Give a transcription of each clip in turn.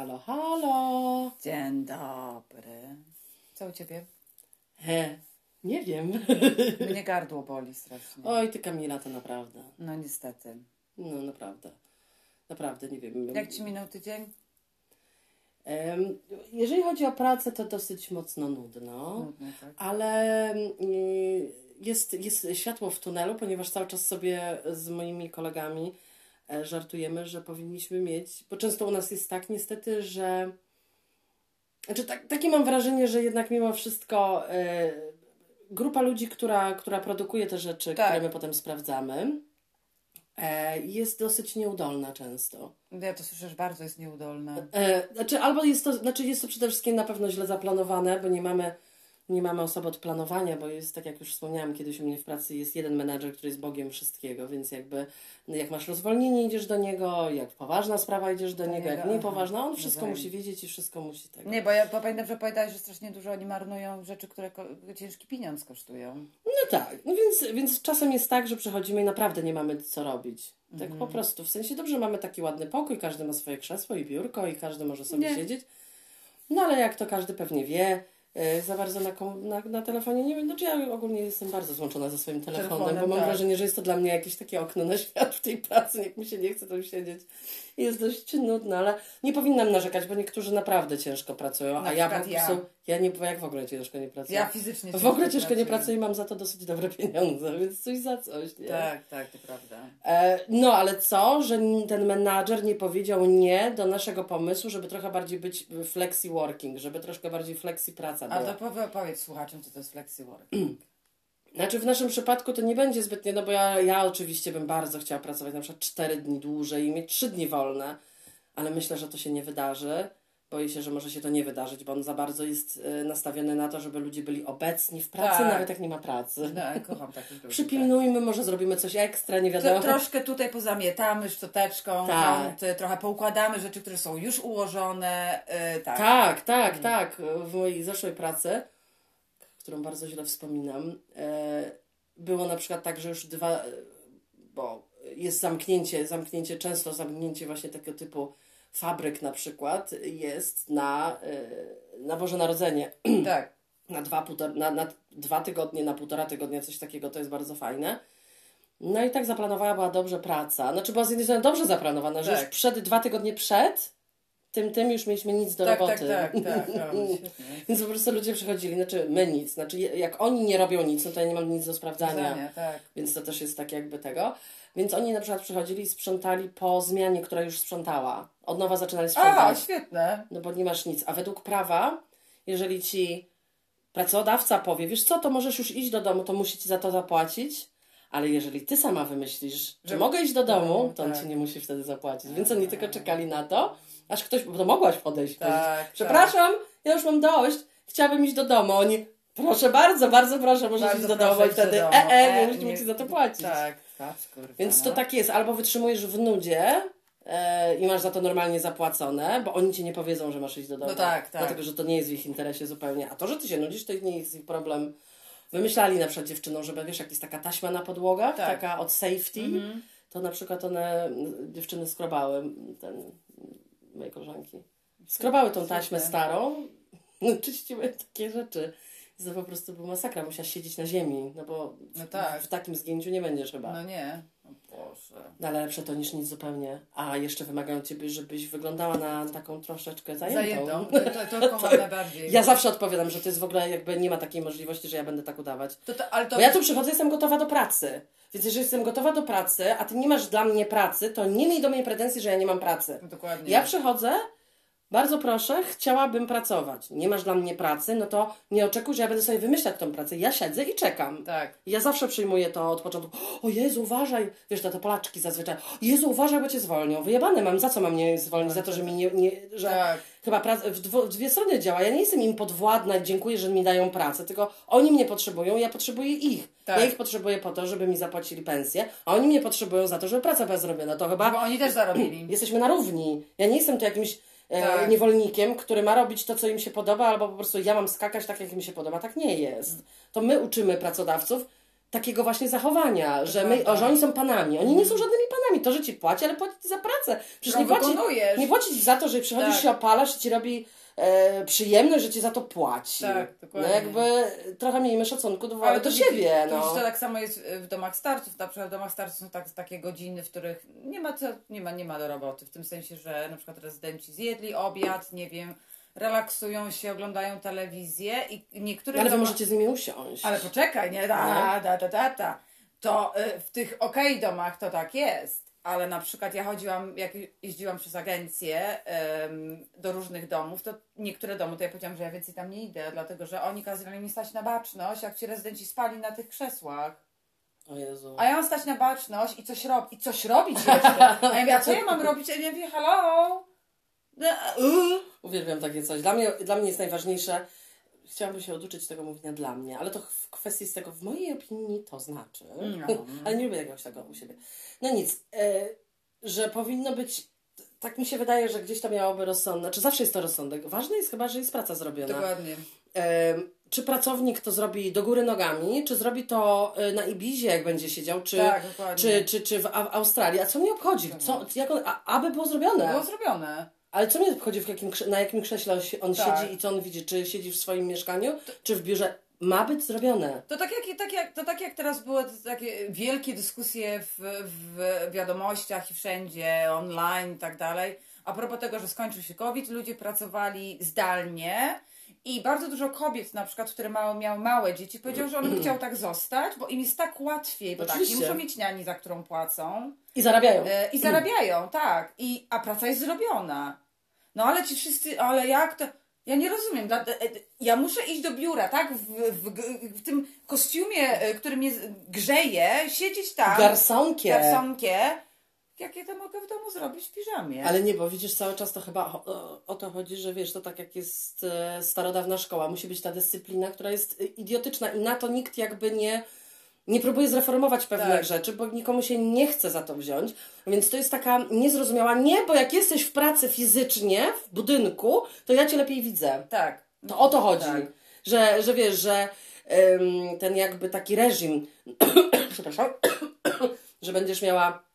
Halo, halo. Dzień dobry. Co u ciebie? He, nie wiem. Mnie gardło boli strasznie. Oj, ty Kamila, to naprawdę. No niestety. No, naprawdę. Naprawdę, nie wiem. Jak ci minął tydzień? Jeżeli chodzi o pracę, to dosyć mocno nudno. Nudny, tak. Ale mm, jest, jest światło w tunelu, ponieważ cały czas sobie z moimi kolegami żartujemy, że powinniśmy mieć, bo często u nas jest tak niestety, że znaczy tak, takie mam wrażenie, że jednak mimo wszystko e, grupa ludzi, która, która produkuje te rzeczy, Tak. które my potem sprawdzamy, e, jest dosyć nieudolna często. Ja to słyszę, że bardzo jest nieudolne. E, znaczy, albo jest to, znaczy jest to przede wszystkim na pewno źle zaplanowane, bo nie mamy, nie mamy osoby od planowania, bo jest, tak jak już wspomniałam kiedyś u mnie w pracy, jest jeden menadżer, który jest bogiem wszystkiego, więc jakby no jak masz rozwolnienie, idziesz do niego, jak poważna sprawa, idziesz do, Do niego, jak niego, nie aha. poważna, on wszystko Rozumiem. musi wiedzieć i wszystko musi tego. Nie, bo ja bo pamiętam, że powiedziałeś, że strasznie dużo oni marnują rzeczy, które ciężki pieniądz kosztują. No tak, no więc, więc czasem jest tak, że przychodzimy i naprawdę nie mamy co robić. Tak Mhm. po prostu, w sensie dobrze mamy taki ładny pokój, każdy ma swoje krzesło i biurko i każdy może sobie Nie. siedzieć. No ale jak to każdy pewnie wie, za bardzo na, na, na telefonie nie wiem, znaczy ja ogólnie jestem bardzo złączona ze swoim telefonem, Telefonem, bo mam tak. wrażenie, że jest to dla mnie jakieś takie okno na świat w tej pracy, jak mi się nie chce tam siedzieć. Jest dość nudne, ale nie powinnam narzekać, bo niektórzy naprawdę ciężko pracują, Na a ja po przykład ja. Ja nie, bo jak w ogóle ciężko nie pracuję. Ja fizycznie w ogóle ciężko nie pracuję. i mam za to dosyć dobre pieniądze, więc coś za coś, nie? Tak, tak, to prawda. E, no, ale co, że ten menadżer nie powiedział nie do naszego pomysłu, żeby trochę bardziej być flexi working, żeby troszkę bardziej flexi praca A była. to powie, powiedz słuchaczom, co to jest flexi work. Znaczy w naszym przypadku to nie będzie zbytnie, no bo ja, ja oczywiście bym bardzo chciała pracować na przykład 4 dni dłużej i mieć 3 dni wolne, ale myślę, że to się nie wydarzy. Boję się, że może się to nie wydarzyć, bo on za bardzo jest e, nastawiony na to, żeby ludzie byli obecni w pracy, Tak. nawet jak nie ma pracy. Ja kocham takich ludzi. Przypilnujmy, może zrobimy coś ekstra, nie tak. wiadomo. To, troszkę tutaj pozamietamy szczoteczką, Tak. trochę poukładamy rzeczy, które są już ułożone. Yy, tak. Tak, tak, tak. W mojej zeszłej pracy, którą bardzo źle wspominam, e, było na przykład tak, że już dwa, bo jest zamknięcie, zamknięcie, często zamknięcie właśnie takiego typu fabryk na przykład jest na, e, na Boże Narodzenie. tak. Na dwa, półtor, na, na dwa tygodnie, na półtora tygodnia, coś takiego, to jest bardzo fajne. No i tak zaplanowała była dobrze praca. Znaczy była z jednej strony dobrze zaplanowana, że Tak. już przed, dwa tygodnie przed tym, tym już mieliśmy nic do Tak, tak, roboty. tak, tak, no, świetnie. Więc po prostu ludzie przychodzili, znaczy my nic, znaczy jak oni nie robią nic, no to ja nie mam nic do sprawdzania, Zdania, tak. więc to też jest tak jakby tego. Więc oni na przykład przychodzili i sprzątali po zmianie, która już sprzątała. Od nowa zaczynali A, sprzątać, świetne. no bo nie masz nic. A według prawa, jeżeli ci pracodawca powie, wiesz co, to możesz już iść do domu, to musi ci za to zapłacić, ale jeżeli ty sama wymyślisz, że mogę iść do domu, No, to on tak. ci nie musi wtedy zapłacić. Więc oni tylko czekali na to, aż ktoś, bo to mogłaś podejść Tak, tak. przepraszam, ja już mam dość, chciałabym iść do domu. Oni, proszę bardzo, bardzo proszę, możesz Bardzo iść do domu i wtedy, e, e, E, nie musimy ci za to płacić. Tak, patrz, kurwa. Więc to no. tak jest, albo wytrzymujesz w nudzie i masz za to normalnie zapłacone, bo oni ci nie powiedzą, że masz iść do domu. No tak, tak. Dlatego, że to nie jest w ich interesie zupełnie. A to, że ty się nudzisz, to nie jest ich problem. Wymyślali na przykład dziewczynom, żeby wiesz, jak jest taka taśma na podłogach, Tak. taka od safety, to na przykład one, dziewczyny skrobały, ten, moje koleżanki, skrobały tą taśmę starą, czyściły takie rzeczy. To po prostu była masakra, musiałaś siedzieć na ziemi, no bo No tak. w takim zgięciu nie będziesz chyba. No nie. Boże. No, ale lepsze to niż nic zupełnie. A jeszcze wymagają ciebie, żebyś wyglądała na taką troszeczkę zajętą. Zajętą. To, to kocham najbardziej. Ja zawsze odpowiadam, że to jest w ogóle jakby nie ma takiej możliwości, że ja będę tak udawać. To, to, ale to Bo ja tu przychodzę, jestem gotowa do pracy. Więc jeżeli jestem gotowa do pracy, a ty nie masz dla mnie pracy, to nie miej do mnie pretensji, że ja nie mam pracy. Dokładnie. Ja przychodzę, bardzo proszę, chciałabym pracować. Nie masz dla mnie pracy, no to nie oczekuj, że ja będę sobie wymyślać tą pracę. Ja siedzę i czekam. Tak. Ja zawsze przyjmuję to od początku. O Jezu, uważaj. Wiesz, to te Polaczki zazwyczaj. O Jezu, uważaj, bo cię zwolnią. Wyjebane mam. Za co mam mnie zwolnić? Za to, że mi nie... nie że Tak. Chyba prac, w, w dwie strony działa. Ja nie jestem im podwładna i dziękuję, że mi dają pracę, tylko oni mnie potrzebują, ja potrzebuję ich. Tak. Ja ich potrzebuję po to, żeby mi zapłacili pensję, a oni mnie potrzebują za to, żeby praca była zrobiona. To chyba Bo oni też zarobili. jesteśmy na równi. Ja nie jestem tu jakimś Tak. niewolnikiem, który ma robić to, co im się podoba, albo po prostu ja mam skakać tak, jak mi się podoba. Tak nie jest. To my uczymy pracodawców, takiego właśnie zachowania, że, my, prawda. o, że oni są panami. Oni nie są żadnymi panami. To, że ci płaci, ale płaci ci za pracę. Przecież nie Którą płaci, nie płaci ci za to, że przychodzisz Tak. się opalasz i ci robi e, przyjemność, że ci za to płaci. Tak, no dokładnie. jakby trochę miejmy szacunku do, do to siebie. No. to tak samo jest w domach starców. Na przykład w domach starców są tak, takie godziny, w których nie ma, co, nie, ma, nie ma do roboty. W tym sensie, że na przykład rezydenci zjedli obiad, nie wiem, relaksują się, oglądają telewizję i niektóre Ale wy doma- możecie z nimi usiąść. Ale poczekaj, nie? Da, da, da, da, da. To y, w tych okej domach to tak jest. Ale na przykład ja chodziłam, jak jeździłam przez agencję do różnych domów, to niektóre domy to ja powiedziałam, że ja więcej tam nie idę, dlatego że oni kazali mi stać na baczność, jak ci rezydenci spali na tych krzesłach. O Jezu. A ja mam stać na baczność i coś, rob- i coś robić jeszcze. A ja mówię, a co ja mam robić? A ja mówię, hello? No. Uwielbiam takie coś. Dla mnie, dla mnie jest najważniejsze, chciałabym się oduczyć tego mówienia dla mnie, ale to w kwestii z tego, w mojej opinii to znaczy, No. ale nie lubię jakiegoś tego u siebie. No nic, e, że powinno być, tak mi się wydaje, że gdzieś to miałoby rozsądek, znaczy zawsze jest to rozsądek. Ważne jest chyba, że jest praca zrobiona. Dokładnie. E, czy pracownik to zrobi do góry nogami, czy zrobi to e, na Ibizie, jak będzie siedział, czy, Tak, czy, czy, czy w Australii. A co mnie obchodzi? Co, jak on, a, aby było zrobione. Było zrobione. Ale co mnie obchodzi, w jakim, na jakim krześle on Tak. siedzi i co on widzi? Czy siedzi w swoim mieszkaniu, czy w biurze? Ma być zrobione. To tak jak, tak jak, to tak jak teraz były takie wielkie dyskusje w, w wiadomościach i wszędzie, online i tak dalej. A propos tego, że skończył się COVID, ludzie pracowali zdalnie i bardzo dużo kobiet na przykład, które mały, miały małe dzieci, powiedziały, że one by chciały tak zostać, bo im jest tak łatwiej, bo tak, nie Oczywiście. muszą mieć niani, za którą płacą. I zarabiają. E, I zarabiają, tak. I, a praca jest zrobiona. No ale ci wszyscy, ale jak to... Ja nie rozumiem. E, e, ja muszę iść do biura, tak? W, w, w tym kostiumie, który mnie grzeje, siedzieć tam. Garsonkie. Garsonkie. Jak ja to mogę w domu zrobić w piżamie? Ale nie, bo widzisz, cały czas to chyba o, o, o to chodzi, że wiesz, to tak jak jest e, starodawna szkoła, musi być ta dyscyplina, która jest e, idiotyczna i na to nikt jakby nie, nie próbuje zreformować pewnych Tak. rzeczy, bo nikomu się nie chce za to wziąć. Więc to jest taka niezrozumiała, nie, bo jak jesteś w pracy fizycznie, w budynku, to ja cię lepiej widzę. Tak. To o to chodzi. Tak. Że, że wiesz, że ten jakby taki reżim, przepraszam, że będziesz miała,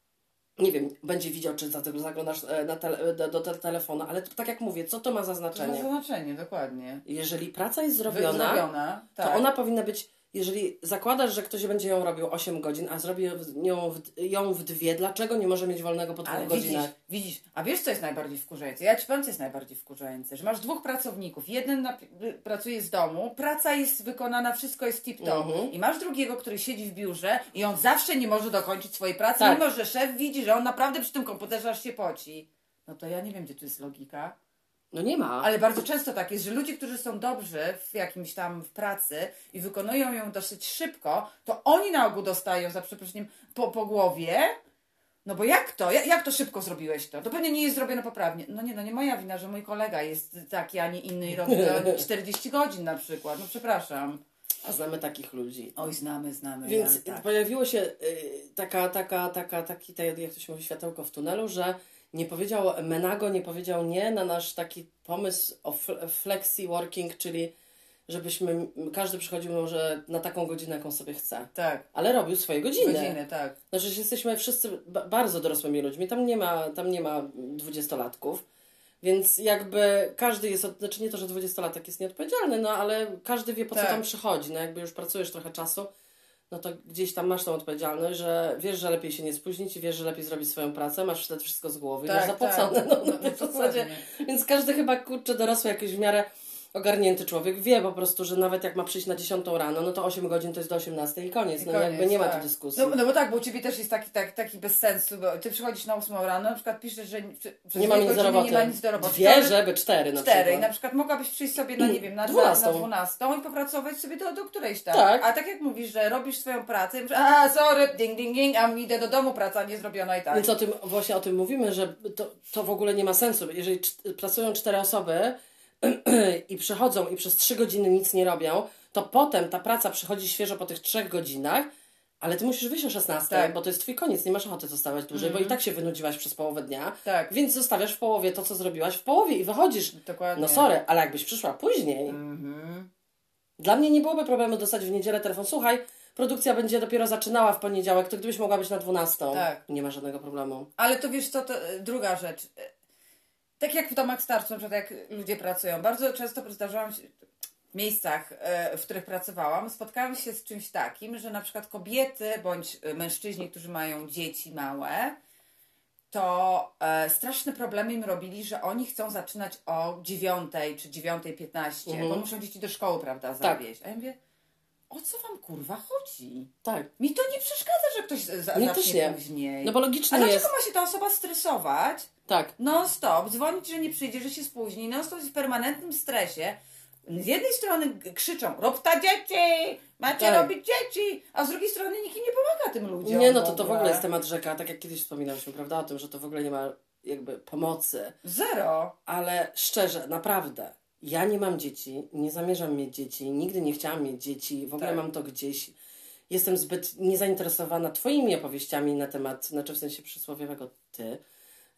nie wiem, będzie widział, czy za tego zaglądasz e, na tele, do, do te- telefonu, ale to, tak jak mówię, co to ma za To ma znaczenie? znaczenie, dokładnie. Jeżeli praca jest zrobiona, zrobiona tak. to ona powinna być, jeżeli zakładasz, że ktoś będzie ją robił 8 godzin, a zrobi ją w, ją w dwie, dlaczego nie może mieć wolnego po dwóch Ale widzisz, godzinach? widzisz, a wiesz co jest najbardziej wkurzające? Ja ci powiem, co jest najbardziej wkurzające, że masz dwóch pracowników, jeden na, pracuje z domu, praca jest wykonana, wszystko jest tip-top Mhm. i masz drugiego, który siedzi w biurze i on zawsze nie może dokończyć swojej pracy, Tak. mimo że szef widzi, że on naprawdę przy tym komputerze aż się poci. No to ja nie wiem, gdzie tu jest logika. No nie ma. Ale bardzo często tak jest, że ludzie, którzy są dobrzy w jakimś tam w pracy i wykonują ją dosyć szybko, to oni na ogół dostają, za przeproszeniem, po, po głowie. No bo jak to? Jak, jak to szybko zrobiłeś to? To pewnie nie jest zrobione poprawnie. No nie, no nie moja wina, że mój kolega jest taki, a nie inny i robi to 40 godzin na przykład. No przepraszam. A znamy takich ludzi. Oj, znamy, znamy. Więc ja, tak. pojawiło się y, taka, taka, taka, taki, te, jak to się mówi, światełko w tunelu, że nie powiedział, Menago nie powiedział nie na nasz taki pomysł o fl- flexi working, czyli żebyśmy, każdy przychodził może na taką godzinę, jaką sobie chce. Tak, Ale robił swoje godziny. godziny, tak. Znaczy, jesteśmy wszyscy ba- bardzo dorosłymi ludźmi, tam nie ma, tam nie ma dwudziestolatków. Więc jakby każdy jest, znaczy nie to, że dwudziestolatek jest nieodpowiedzialny, no ale każdy wie po co Tak. tam przychodzi. No jakby już pracujesz trochę czasu, no to gdzieś tam masz tą odpowiedzialność, że wiesz, że lepiej się nie spóźnić i wiesz, że lepiej zrobić swoją pracę, masz wtedy wszystko z głowy i masz zapłacone. tak. No, no, No, w zasadzie, więc każdy chyba kurczę dorosły jakiś w miarę ogarnięty człowiek wie po prostu, że nawet jak ma przyjść na 10 rano, no to 8 godzin to jest do 18 i koniec. I no koniec, jakby nie ma tak. tu dyskusji. No, no bo tak, bo u Ciebie też jest taki, tak, taki bez sensu, bo Ty przychodzisz na 8 rano, na przykład piszesz, że przez nie ma dwie nic do roboty. Nie ma nic do roboty. Dwie, To- żeby cztery na Cztery. I przykład. na przykład mogłabyś przyjść sobie na, nie wiem, na 12. 12, na 12 i popracować sobie do, do którejś tam. Tak. A tak jak mówisz, że robisz swoją pracę, mówisz, a sorry, ding, ding, ding, a idę do domu, praca nie zrobiona i tak. Więc o tym, właśnie o tym mówimy, że to, to w ogóle nie ma sensu. Jeżeli pracują cztery osoby i przychodzą i przez trzy godziny nic nie robią, to potem ta praca przychodzi świeżo po tych trzech godzinach, ale ty musisz wyjść o 16, Tak. bo to jest twój koniec, nie masz ochoty zostawać dłużej, bo i tak się wynudziłaś przez połowę dnia, Tak. więc zostawiasz w połowie to, co zrobiłaś w połowie i wychodzisz. Dokładnie. No sorry, ale jakbyś przyszła później, Mhm. Dla mnie nie byłoby problemu dostać w niedzielę telefon. Słuchaj, produkcja będzie dopiero zaczynała w poniedziałek, to gdybyś mogła być na 12. Tak. Nie ma żadnego problemu. Ale to wiesz co, to e, druga rzecz. Tak jak w domach starszych, na przykład jak ludzie pracują, bardzo często zdarzałam się w miejscach, e, w których pracowałam, spotkałam się z czymś takim, że na przykład kobiety bądź e, mężczyźni, którzy mają dzieci małe, to e, straszne problemy im robili, że oni chcą zaczynać o 9 czy 9.15, Mhm. bo muszą dzieci do szkoły, prawda, zawieźć. A ja mówię, o co wam kurwa chodzi? Tak. Mi to nie przeszkadza, że ktoś za, Mnie zacznie nie. później. No bo A logicznie dlaczego jest. ma się ta osoba stresować? Tak. Non stop, dzwonić, że nie przyjdzie, że się spóźni, non stop jest w permanentnym stresie. Z jednej strony g- krzyczą, rób ta dzieci, macie Tak. robić dzieci, a z drugiej strony nikt im nie pomaga tym ludziom. Nie, no to to w ogóle jest temat rzeka, tak jak kiedyś wspominałyśmy, prawda, o tym, że to w ogóle nie ma jakby pomocy. Zero. Ale szczerze, naprawdę, ja nie mam dzieci, nie zamierzam mieć dzieci, nigdy nie chciałam mieć dzieci, w ogóle Tak. mam to gdzieś. Jestem zbyt niezainteresowana Twoimi opowieściami na temat, znaczy w sensie przysłowiowego ty,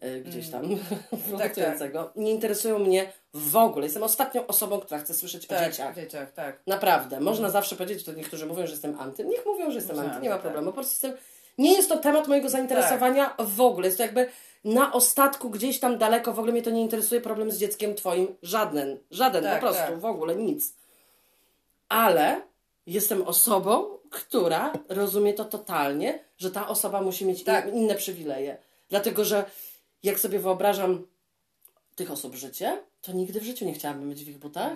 y, gdzieś tam produkującego. Nie interesują mnie w ogóle. Jestem ostatnią osobą, która chce słyszeć o Tak, dzieciach. dzieciach, tak. Naprawdę. Można zawsze powiedzieć, to niektórzy mówią, że jestem anty. Niech mówią, że jestem Może anty, nie ma tak. problemu. Po prostu jestem... Nie jest to temat mojego zainteresowania w ogóle. Jest to jakby na ostatku, gdzieś tam daleko, w ogóle mnie to nie interesuje, problem z dzieckiem twoim. Żaden. Żaden, Tak, po prostu, tak. w ogóle nic. Ale jestem osobą, która rozumie to totalnie, że ta osoba musi mieć Tak. in, inne przywileje. Dlatego, że jak sobie wyobrażam tych osób życie, to nigdy w życiu nie chciałabym być w ich butach.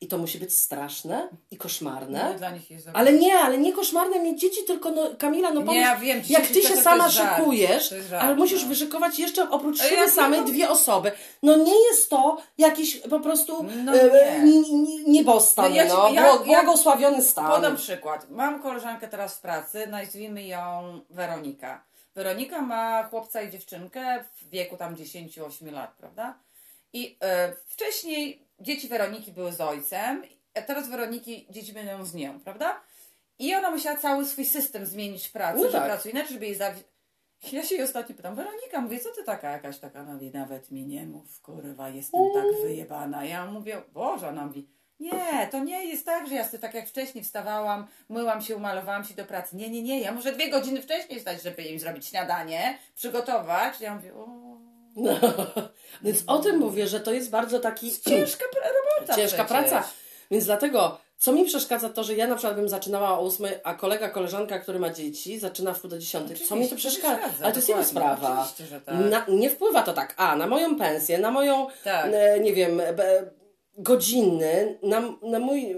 I to musi być straszne i koszmarne. No, dla nich jest Ale nie, ale nie koszmarne mieć dzieci, tylko no, Kamila, no Nie, pomyśl, ja wiem, jak ty się sama szykujesz, żart, ale musisz no. wyszykować jeszcze oprócz siebie ja samej no- dwie osoby. No nie jest to jakiś po prostu No e, nie. ni- ni- niebostan, No ja no, ja- błogosławiony stan. Podam przykład. Mam koleżankę teraz w pracy, nazwijmy ją Weronika. Weronika ma chłopca i dziewczynkę w wieku tam 10-8 lat, prawda? I e, wcześniej dzieci Weroniki były z ojcem, a teraz Weroniki dzieci będą z nią, prawda? I ona musiała cały swój system zmienić w pracy, No że tak. pracuje inaczej, żeby jej zabić. Ja się jej ostatnio pytam, Weronika, mówię, co ty taka jakaś taka, ona mówi, nawet mi nie mów, kurwa, jestem tak wyjebana. Ja mówię, Boże, ona mówi, nie, to nie jest tak, że ja sobie tak jak wcześniej wstawałam, myłam się, umalowałam się do pracy. Nie, nie, nie, ja muszę dwie godziny wcześniej wstać, żeby im zrobić śniadanie, przygotować. Ja mówię, o, No. Więc o tym mówię, że to jest bardzo taki ciężka robota ciężka przecież. praca. Więc dlatego, co mi przeszkadza, to, że ja na przykład bym zaczynała o 8, a kolega, koleżanka, który ma dzieci, zaczyna w pół do 10. Co mi to przeszkadza? przeszkadza, Ale to jest jego sprawa. Tak. Na, nie wpływa to tak, a na moją pensję, na moją, Tak. e, nie wiem, be, godziny, na, na mój.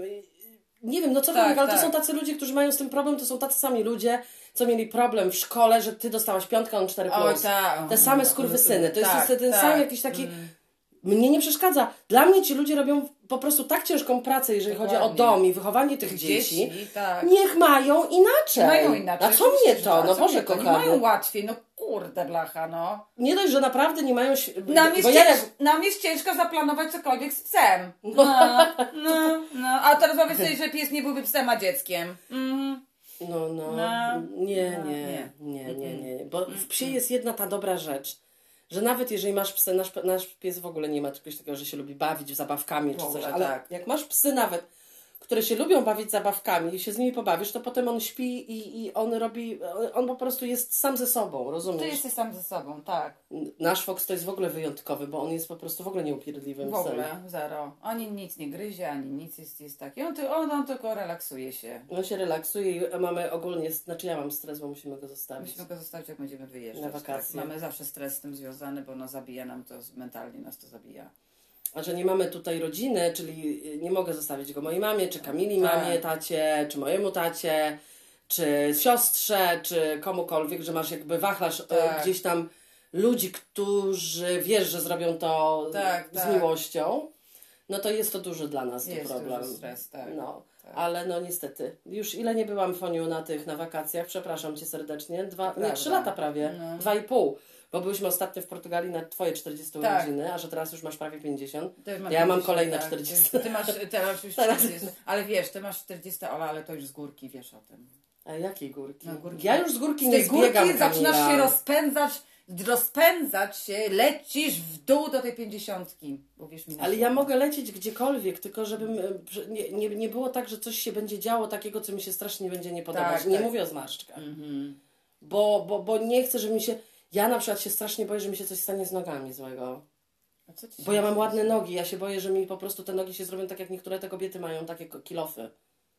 Nie wiem, no cokolwiek, Tak, ale to tak. są tacy ludzie, którzy mają z tym problem, to są tacy sami ludzie, co mieli problem w szkole, że ty dostałaś piątkę, on 4 Oj, plus. tak. Te same skurwysyny. To jest Tak, ten tak. sam jakiś taki. Mnie nie przeszkadza. Dla mnie ci ludzie robią po prostu tak ciężką pracę, jeżeli chodzi o Dokładnie. dom i wychowanie tych dzieci. Dzieci, tak. Niech mają inaczej. Mają inaczej. A co oczywiście, mnie że to? tak. No Co Boże mnie? Nie mają łatwiej, no kurde blacha, no. Nie dość, że naprawdę nie mają... Nam jest, ja cięż, nam jest ciężko zaplanować cokolwiek z psem. No, no, no. A teraz powiedz sobie, że pies nie byłby psem, a dzieckiem. Mhm. No, no, No. nie, No, nie, nie. nie, nie, nie. Bo w psie jest jedna ta dobra rzecz, że nawet jeżeli masz psy, nasz, nasz pies w ogóle nie ma czegoś takiego, że się lubi bawić zabawkami czy coś, ale tak. jak masz psy nawet, które się lubią bawić zabawkami i się z nimi pobawisz, to potem on śpi i, i on robi, on po prostu jest sam ze sobą, Ty rozumiesz? jesteś sam ze sobą, tak. Nasz Fox to jest w ogóle wyjątkowy, bo on jest po prostu w ogóle nieupierdliwym W ogóle, zero. Ani nic nie gryzie, ani nic jest, jest taki. On, ty, on, on tylko relaksuje się. On się relaksuje i mamy ogólnie, znaczy ja mam stres, bo musimy go zostawić. Musimy go zostawić, jak będziemy wyjeżdżać. Na wakacje. Tak. Mamy zawsze stres z tym związany, bo no zabija nam to, mentalnie nas to zabija. A że nie mamy tutaj rodziny, czyli nie mogę zostawić go mojej mamie, czy Kamili Tak. mamie, tacie, czy mojemu tacie, czy siostrze, czy komukolwiek, że masz jakby wachlarz e, Tak. gdzieś tam ludzi, którzy wiesz, że zrobią to Tak, z tak. miłością, no to jest to duży dla nas to Jest problem. duży stres, tak. No, Tak. ale no niestety. Już ile nie byłam Foniu na tych, na wakacjach, przepraszam Cię serdecznie, dwa, nie, trzy lata prawie, No. dwa i pół. Bo byliśmy ostatnio w Portugalii na Twoje 40 Tak. urodziny, a że teraz już masz prawie 50. Ty masz Ja mam 50, kolejne tak. 40. Ty, masz teraz już Teraz 40. Ale wiesz, ty masz 40, Ola, ale to już z górki, wiesz o tym. A jakiej górki? No, górki. Ja już z górki Z nie tej górki zbiegam, zaczynasz Kamila. się rozpędzać rozpędzać się, lecisz w dół do tej pięćdziesiątki. Ale ja mogę lecieć gdziekolwiek, tylko żebym e, nie, nie, nie było tak, że coś się będzie działo takiego, co mi się strasznie będzie nie podobać. Tak, nie tak. mówię o zmarszczkach. Mhm. Bo, bo, bo nie chcę, żeby mi się... Ja na przykład się strasznie boję, że mi się coś stanie z nogami złego. A co ci Bo ja mam ładne nogi, ja się boję, że mi po prostu te nogi się zrobią tak, jak niektóre te kobiety mają, takie kilofy.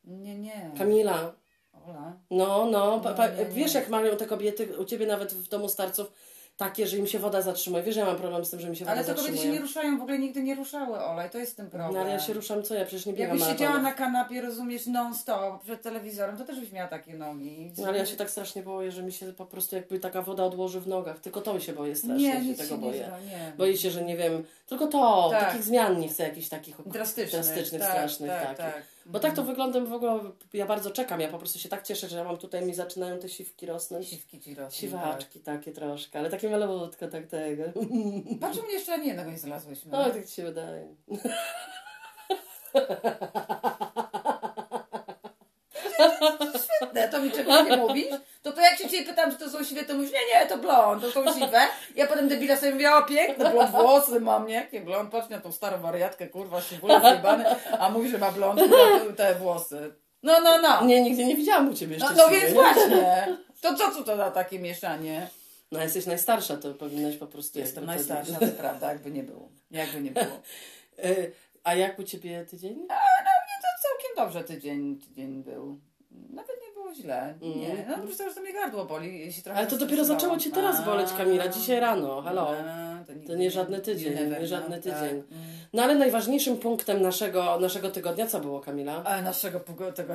Nie, nie. Kamila, Ola. no, no, pa, pa, nie, nie. wiesz jak mają te kobiety, u Ciebie nawet w domu starców, takie, że im się woda zatrzymuje. Wiesz, ja mam problem z tym, że mi się woda Ale te kobiety się zatrzymuje. nie ruszają, w ogóle nigdy nie ruszały, Ola, i to jest ten problem. No ale ja się ruszam, co ja? Przecież nie biegam Jakbyś siedziała na kanapie, rozumiesz, non-stop przed telewizorem, to też byś miała takie nogi. No ale ja się tak strasznie boję, że mi się po prostu jakby taka woda odłoży w nogach. Tylko to mi się boję strasznie, Nie, się tego się nie boję. zda, nie. Boję się, że nie wiem, tylko to, Tak. takich zmian nie chcę, jakichś takich Drastycznych, drastycznych tak, strasznych, tak, takich. tak. Bo tak to wyglądam w ogóle, ja bardzo czekam, ja po prostu się tak cieszę, że ja mam tutaj, mi zaczynają te siwki rosnąć. Siwki ci rosną. Siwaczki takie troszkę, ale takie malutko, tak tego. Tak. Patrz, mnie jeszcze ani jednego nie znalazłyśmy. No, tak ci się wydaje. Świetne, to mi czegoś nie mówisz? To to jak się cię pytam, czy to są siwe, to mówisz, nie, nie, to blond, to są siwe. Ja potem debila sobie mówię, o piękne, blond włosy mam, nie? Jakie blond, patrz na tą starą wariatkę, kurwa, się zjebany, a mówi, że ma blond, kurwa, te włosy. No, no, no. Nie, nigdy nie widziałam u Ciebie No, jeszcze no siwy. więc właśnie. To co tu to za takie mieszanie? No jesteś najstarsza, to powinnaś po prostu... Jestem jakby wtedy- najstarsza, to prawda, jakby nie było. Jakby nie było. Y, A jak u Ciebie tydzień? Nie, to całkiem dobrze tydzień, tydzień był. Nawet nie było źle. Nie, no po prostu że to mnie gardło boli. Się trochę Ale to dopiero zaczęło Cię teraz boleć, Kamila, dzisiaj rano, halo. A, to, nigdy To nie żadny tydzień, never, nie żadny no, tak. tydzień. No ale najważniejszym punktem naszego, naszego tygodnia co było, Kamila? Ale naszego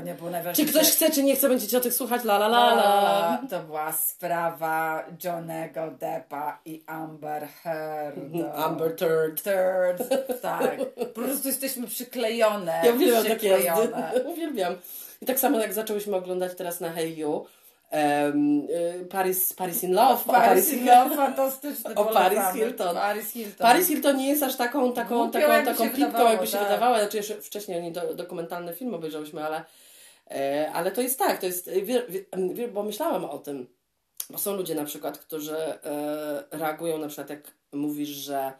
nie było Czy najważniejsze. ktoś chce, czy nie chce, będziecie o tych słuchać? La la la La. To była sprawa Johnego Deppa i Amber Heard. Amber Turd. Third. Tak. Po prostu jesteśmy przyklejone. Ja uwielbiam takie jazdy. przyklejone. uwielbiam. I tak samo jak zaczęłyśmy oglądać teraz na Hey You, y, Paris, Paris in Love. Paris Hilton, fantastyczny. O. Paris Hilton. Paris Hilton. Paris Hilton nie jest aż taką, taką, taką, jakby taką się pipką, wydawało, jakby się tak. wydawała. Znaczy jeszcze wcześniej oni do, dokumentalny film obejrzałyśmy, ale, e, ale to jest tak, to jest, wie, wie, wie, bo myślałam o tym, bo są ludzie na przykład, którzy e, reagują na przykład jak mówisz, że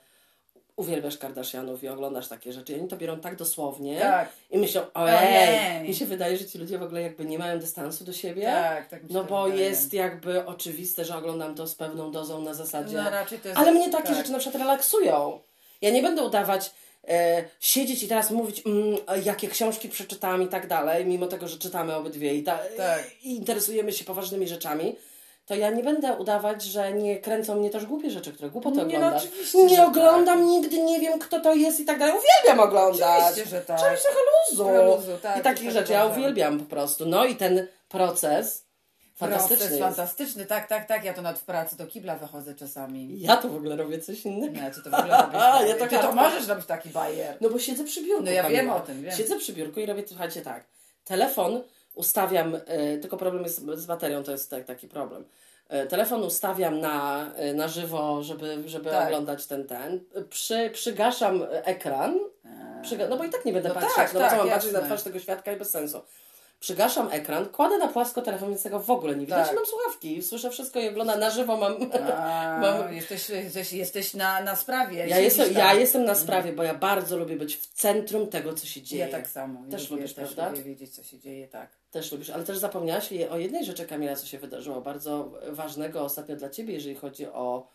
uwielbiasz Kardashianów i oglądasz takie rzeczy i oni to biorą tak dosłownie Tak, i myślą, Ojej. mi się wydaje, że ci ludzie w ogóle jakby nie mają dystansu do siebie. tak, tak No bo wydaje. jest jakby oczywiste, że oglądam to z pewną dozą na zasadzie. No raczej to jest... Ale mnie takie tak. rzeczy na przykład relaksują. Ja nie będę udawać, e, siedzieć i teraz mówić, mm, jakie książki przeczytałam i tak dalej, mimo tego, że czytamy obydwie i, ta, Tak. i interesujemy się poważnymi rzeczami. To ja nie będę udawać, że nie kręcą mnie też głupie rzeczy, które głupoty Nie, no oglądasz. oczywiście, nie oglądam tak. nigdy, nie wiem kto to jest i tak dalej. Uwielbiam oglądać. Oczywiście, że tak. Trzeba mieć trochę luzu. Trochę luzu, tak, I takich tak rzeczy ja uważam. uwielbiam po prostu. No i ten proces fantastyczny Proces fantastyczny, tak, tak, tak. Ja to nawet w pracy do kibla wychodzę czasami. Ja to w ogóle robię coś innego. Nie, ty to w ogóle robisz. A, ja to ty to możesz robić taki bajer. No bo siedzę przy biurku. No ja Kamila. wiem o tym, wiem. Siedzę przy biurku i robię, słuchajcie, tak. Telefon ustawiam, e, tylko problem jest z baterią, to jest tak, taki problem. E, telefon ustawiam na, e, na żywo, żeby, żeby Tak. oglądać ten, ten. Przy, przygaszam ekran, no bo i tak nie będę No patrzeć, tak, no tak, co mam patrzeć na jasne. twarz tego świadka i bez sensu. Przygaszam ekran, kładę na płasko telefon, więc tego w ogóle nie widać. Tak. Mam słuchawki, słyszę wszystko i oglądam na żywo, mam... A, Mam- jesteś, jesteś, jesteś na, na sprawie. Ja jestem, tam. ja jestem na sprawie, bo ja bardzo lubię być w centrum tego, co się dzieje. Ja tak samo. Też lubię, lubisz, też prawda? lubię wiedzieć, co się dzieje, tak. Też lubisz, ale też zapomniałaś o jednej rzeczy, Kamila, co się wydarzyło, bardzo ważnego ostatnio dla Ciebie, jeżeli chodzi o,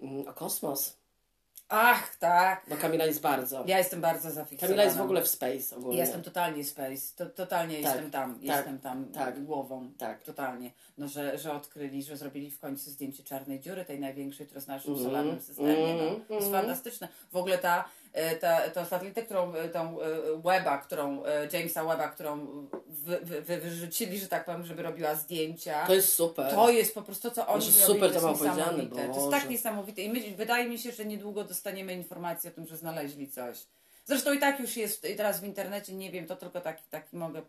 mm, o kosmos. Ach, tak. Bo Kamila jest bardzo. Ja jestem bardzo zafiksowana. Kamila jest w ogóle w space ogólnie. Jestem totalnie space, to, totalnie Tak, jestem tam, tak, jestem tam tak. głową, Tak. totalnie. No, że, że odkryli, że zrobili w końcu zdjęcie czarnej dziury, tej największej, która jest w naszym Mhm, solarnym systemie. No. To jest mhm. fantastyczne. W ogóle ta, ta, ta satelitę, którą, e, tą e, Weba, którą, e, Jamesa Weba, którą wy, wy, wy, wyrzucili, że tak powiem, żeby robiła zdjęcia. To jest super. To jest po prostu to, co oni zrobili, super to to jest niesamowite. To jest tak niesamowite i my, wydaje mi się, że niedługo dostaniemy informację o tym, że znaleźli coś. Zresztą i tak już jest teraz w internecie, nie wiem, to tylko taki, taki mogę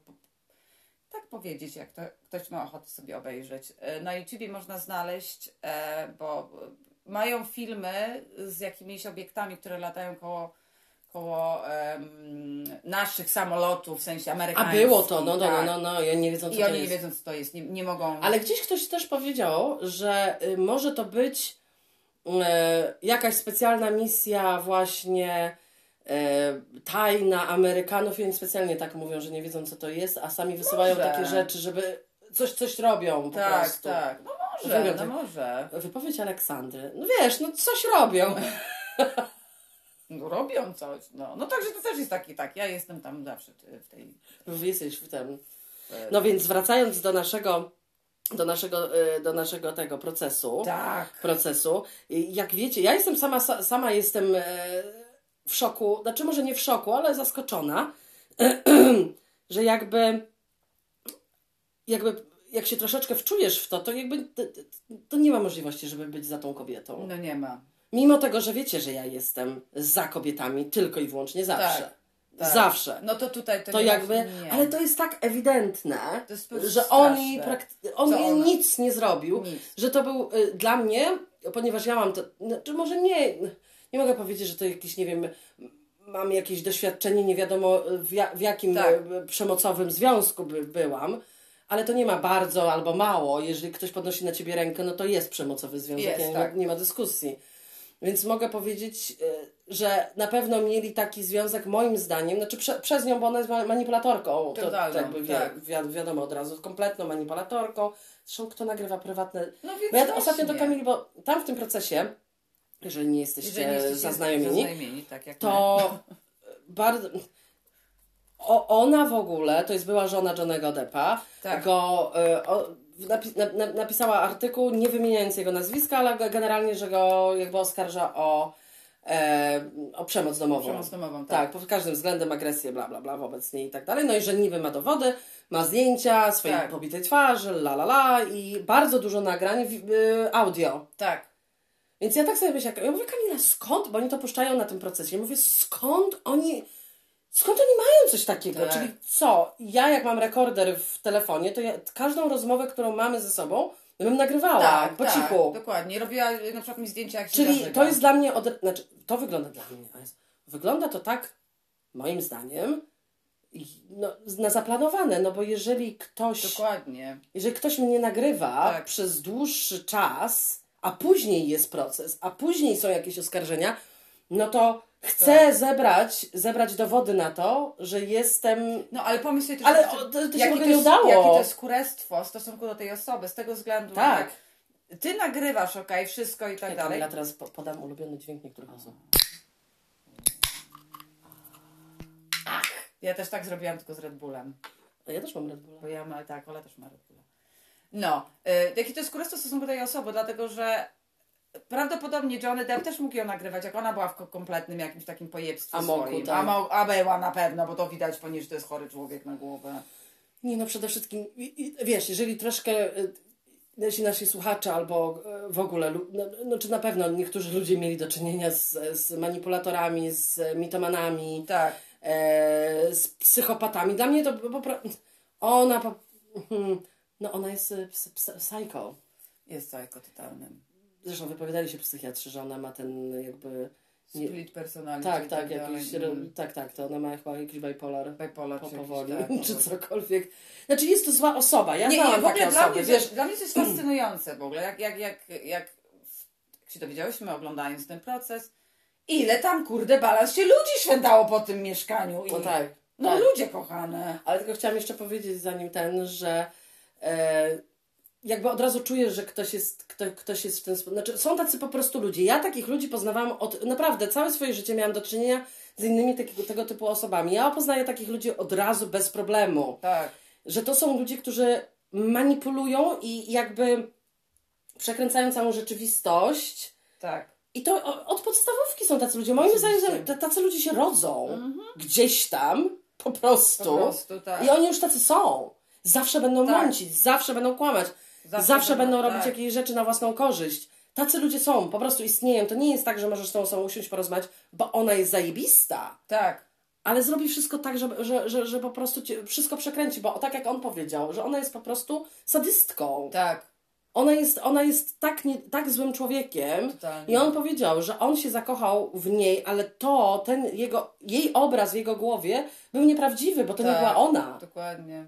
tak powiedzieć, jak to ktoś ma ochotę sobie obejrzeć. E, Na YouTubie można znaleźć, e, bo mają filmy z jakimiś obiektami, które latają koło, koło em, naszych samolotów, w sensie A amerykańskich. było to, no, no, tak. no, no, ja nie wiedzą, co I to oni nie jest. wiedzą, co to jest, nie, nie mogą... Ale gdzieś ktoś też powiedział, że y, może to być e, jakaś specjalna misja właśnie e, tajna Amerykanów i oni specjalnie tak mówią, że nie wiedzą co to jest, a sami wysyłają takie rzeczy, żeby coś, coś robią po Tak, prostu. tak. No może, Wygląda- no może. Wypowiedź Aleksandry. No wiesz, no coś robią. No, robią coś, no. No także to też jest taki, tak, ja jestem tam zawsze w tej... Wy jesteś w tym. e, No więc wracając do naszego, do naszego, e, do naszego tego procesu. Tak. procesu. Jak wiecie, ja jestem sama, sa- sama jestem e, w szoku, znaczy może nie w szoku, ale zaskoczona, że jakby, jakby jak się troszeczkę wczujesz w to, to jakby to, to nie ma możliwości, żeby być za tą kobietą. No nie ma. Mimo tego, że wiecie, że ja jestem za kobietami tylko i wyłącznie zawsze. Tak, tak. Zawsze. No to tutaj to, To nie jakby, nie. ale to jest tak ewidentne, jest że oni, prakty- on nic nie zrobił, Nic. że to był y, dla mnie, ponieważ ja mam to, znaczy może nie, nie mogę powiedzieć, że to jakieś, nie wiem, mam jakieś doświadczenie, nie wiadomo w, ja, w jakim Tak. y, przemocowym związku by, byłam, ale to nie ma bardzo albo mało, jeżeli ktoś podnosi na ciebie rękę, no to jest przemocowy związek, Jest, ja nie, tak. ma, nie ma dyskusji. Więc mogę powiedzieć, y, że na pewno mieli taki związek, moim zdaniem, znaczy prze, przez nią, bo ona jest ma- manipulatorką. To, Totalną, to jakby wi- tak. wi- wiadomo od razu, kompletną manipulatorką. Zresztą kto nagrywa prywatne. No więc Bo ja właśnie. ostatnio do Kamili, bo tam w tym procesie, jeżeli nie jesteście, Jeżeli nie jesteście zaznajomieni, zaznajomieni, tak to bardzo. O, ona w ogóle, to jest była żona Johnego Deppa, Tak. go y, o, napi, na, na, napisała artykuł, nie wymieniając jego nazwiska, ale ge- generalnie, że go jakby oskarża o, e, o przemoc domową. Przemoc domową, tak. tak. pod każdym względem agresję, bla, bla, bla wobec niej i tak dalej. No i że niby ma dowody, ma zdjęcia swojej Tak. pobitej twarzy, la, la, la i bardzo dużo nagrań, wi- y, audio. Tak. Więc ja tak sobie myślę, ja mówię, Kamila, skąd? Bo oni to puszczają na tym procesie. Ja mówię, skąd oni, skąd oni mają coś takiego? Tak. Czyli co? Ja jak mam rekorder w telefonie, to ja każdą rozmowę, którą mamy ze sobą, ja bym nagrywała Tak, po tak, cichu. dokładnie. Robiła na przykład mi zdjęcia jak się Czyli zażyga. to jest dla mnie, od... znaczy to wygląda dla mnie, wygląda to tak, moim zdaniem, no, na zaplanowane, no bo jeżeli ktoś Dokładnie. jeżeli ktoś mnie nagrywa Tak. przez dłuższy czas, a później jest proces, a później są jakieś oskarżenia, no to chcę Tak. zebrać, zebrać dowody na to, że jestem. No ale pomyśl sobie też, Ale że- o, to- to się jakie to nie udało. Jakie to jest kurestwo w stosunku do tej osoby, z tego względu, Tak. że ty nagrywasz, okej, wszystko i tak Tak, dalej. ja teraz po- podam ulubiony dźwięk niektórych osób. Ja też tak zrobiłam, tylko z Red Bullem. A Ja też mam Red Bulla. Bo ja ma, tak, Ola też ma Red Bulla. No, y, jakie to jest kurestwo w stosunku do tej osoby, dlatego że prawdopodobnie Johnny Depp też mógł ją nagrywać, jak ona była w ko- kompletnym jakimś takim pojebstwie A mógł, swoim. tak. A, mo- a była na pewno, bo to widać po niej, że to jest chory człowiek na głowę. Nie no, przede wszystkim, i- i- wiesz, jeżeli troszkę y, nasi, nasi słuchacze albo y, w ogóle, lu- no, no czy na pewno niektórzy ludzie mieli do czynienia z, z manipulatorami, z mitomanami, Tak. e, z psychopatami. Dla mnie to po prostu. Ona po, hmm, no ona jest e, ps, ps, psycho. Jest psycho totalnym. Zresztą wypowiadali się psychiatrzy, że ona ma ten jakby. Nie, Split personality. tak, tak, dalej. jakiś, Mm. tak, tak, to ona ma chyba jakiś bipolar. Bipolar Po, powoli, tak, czy cokolwiek. Znaczy jest to zła osoba. Ja Nie, nie, w ogóle takie dla osoby, mnie, wiesz. dla mnie to jest fascynujące w ogóle, jak, jak, jak, jak, jak się dowiedziałyśmy oglądając ten proces, ile tam kurde balans się ludzi świętało po tym mieszkaniu. I, No tak. No tak. ludzie kochane. Ale tylko chciałam jeszcze powiedzieć zanim ten, że e, jakby od razu czujesz, że ktoś jest, kto, ktoś jest w ten sposób. Znaczy, są tacy po prostu ludzie. Ja takich ludzi poznawałam od naprawdę całe swoje życie miałam do czynienia z innymi takiego, tego typu osobami. Ja poznaję takich ludzi od razu bez problemu. Tak. Że to są ludzie, którzy manipulują i jakby przekręcają całą rzeczywistość. Tak. I to od podstawówki są tacy ludzie. Moim zdaniem tacy ludzie się rodzą gdzieś tam po prostu. Po prostu, tak. I oni już tacy są. Zawsze będą Tak. mącić, zawsze będą kłamać, zawsze, Zawsze będą, robić tak. jakieś rzeczy na własną korzyść. Tacy ludzie są, po prostu istnieją. To nie jest tak, że możesz z tą osobą usiąść, porozmawiać, bo ona jest zajebista. Tak. Ale zrobi wszystko tak, że, że, że, że po prostu cię, wszystko przekręci, bo tak jak on powiedział, że ona jest po prostu sadystką. Tak. Ona jest, ona jest tak, nie, tak złym człowiekiem. Totalnie. I on powiedział, że on się zakochał w niej, ale to, ten jego, jej obraz w jego głowie był nieprawdziwy, bo to nie Tak. była ona. Dokładnie.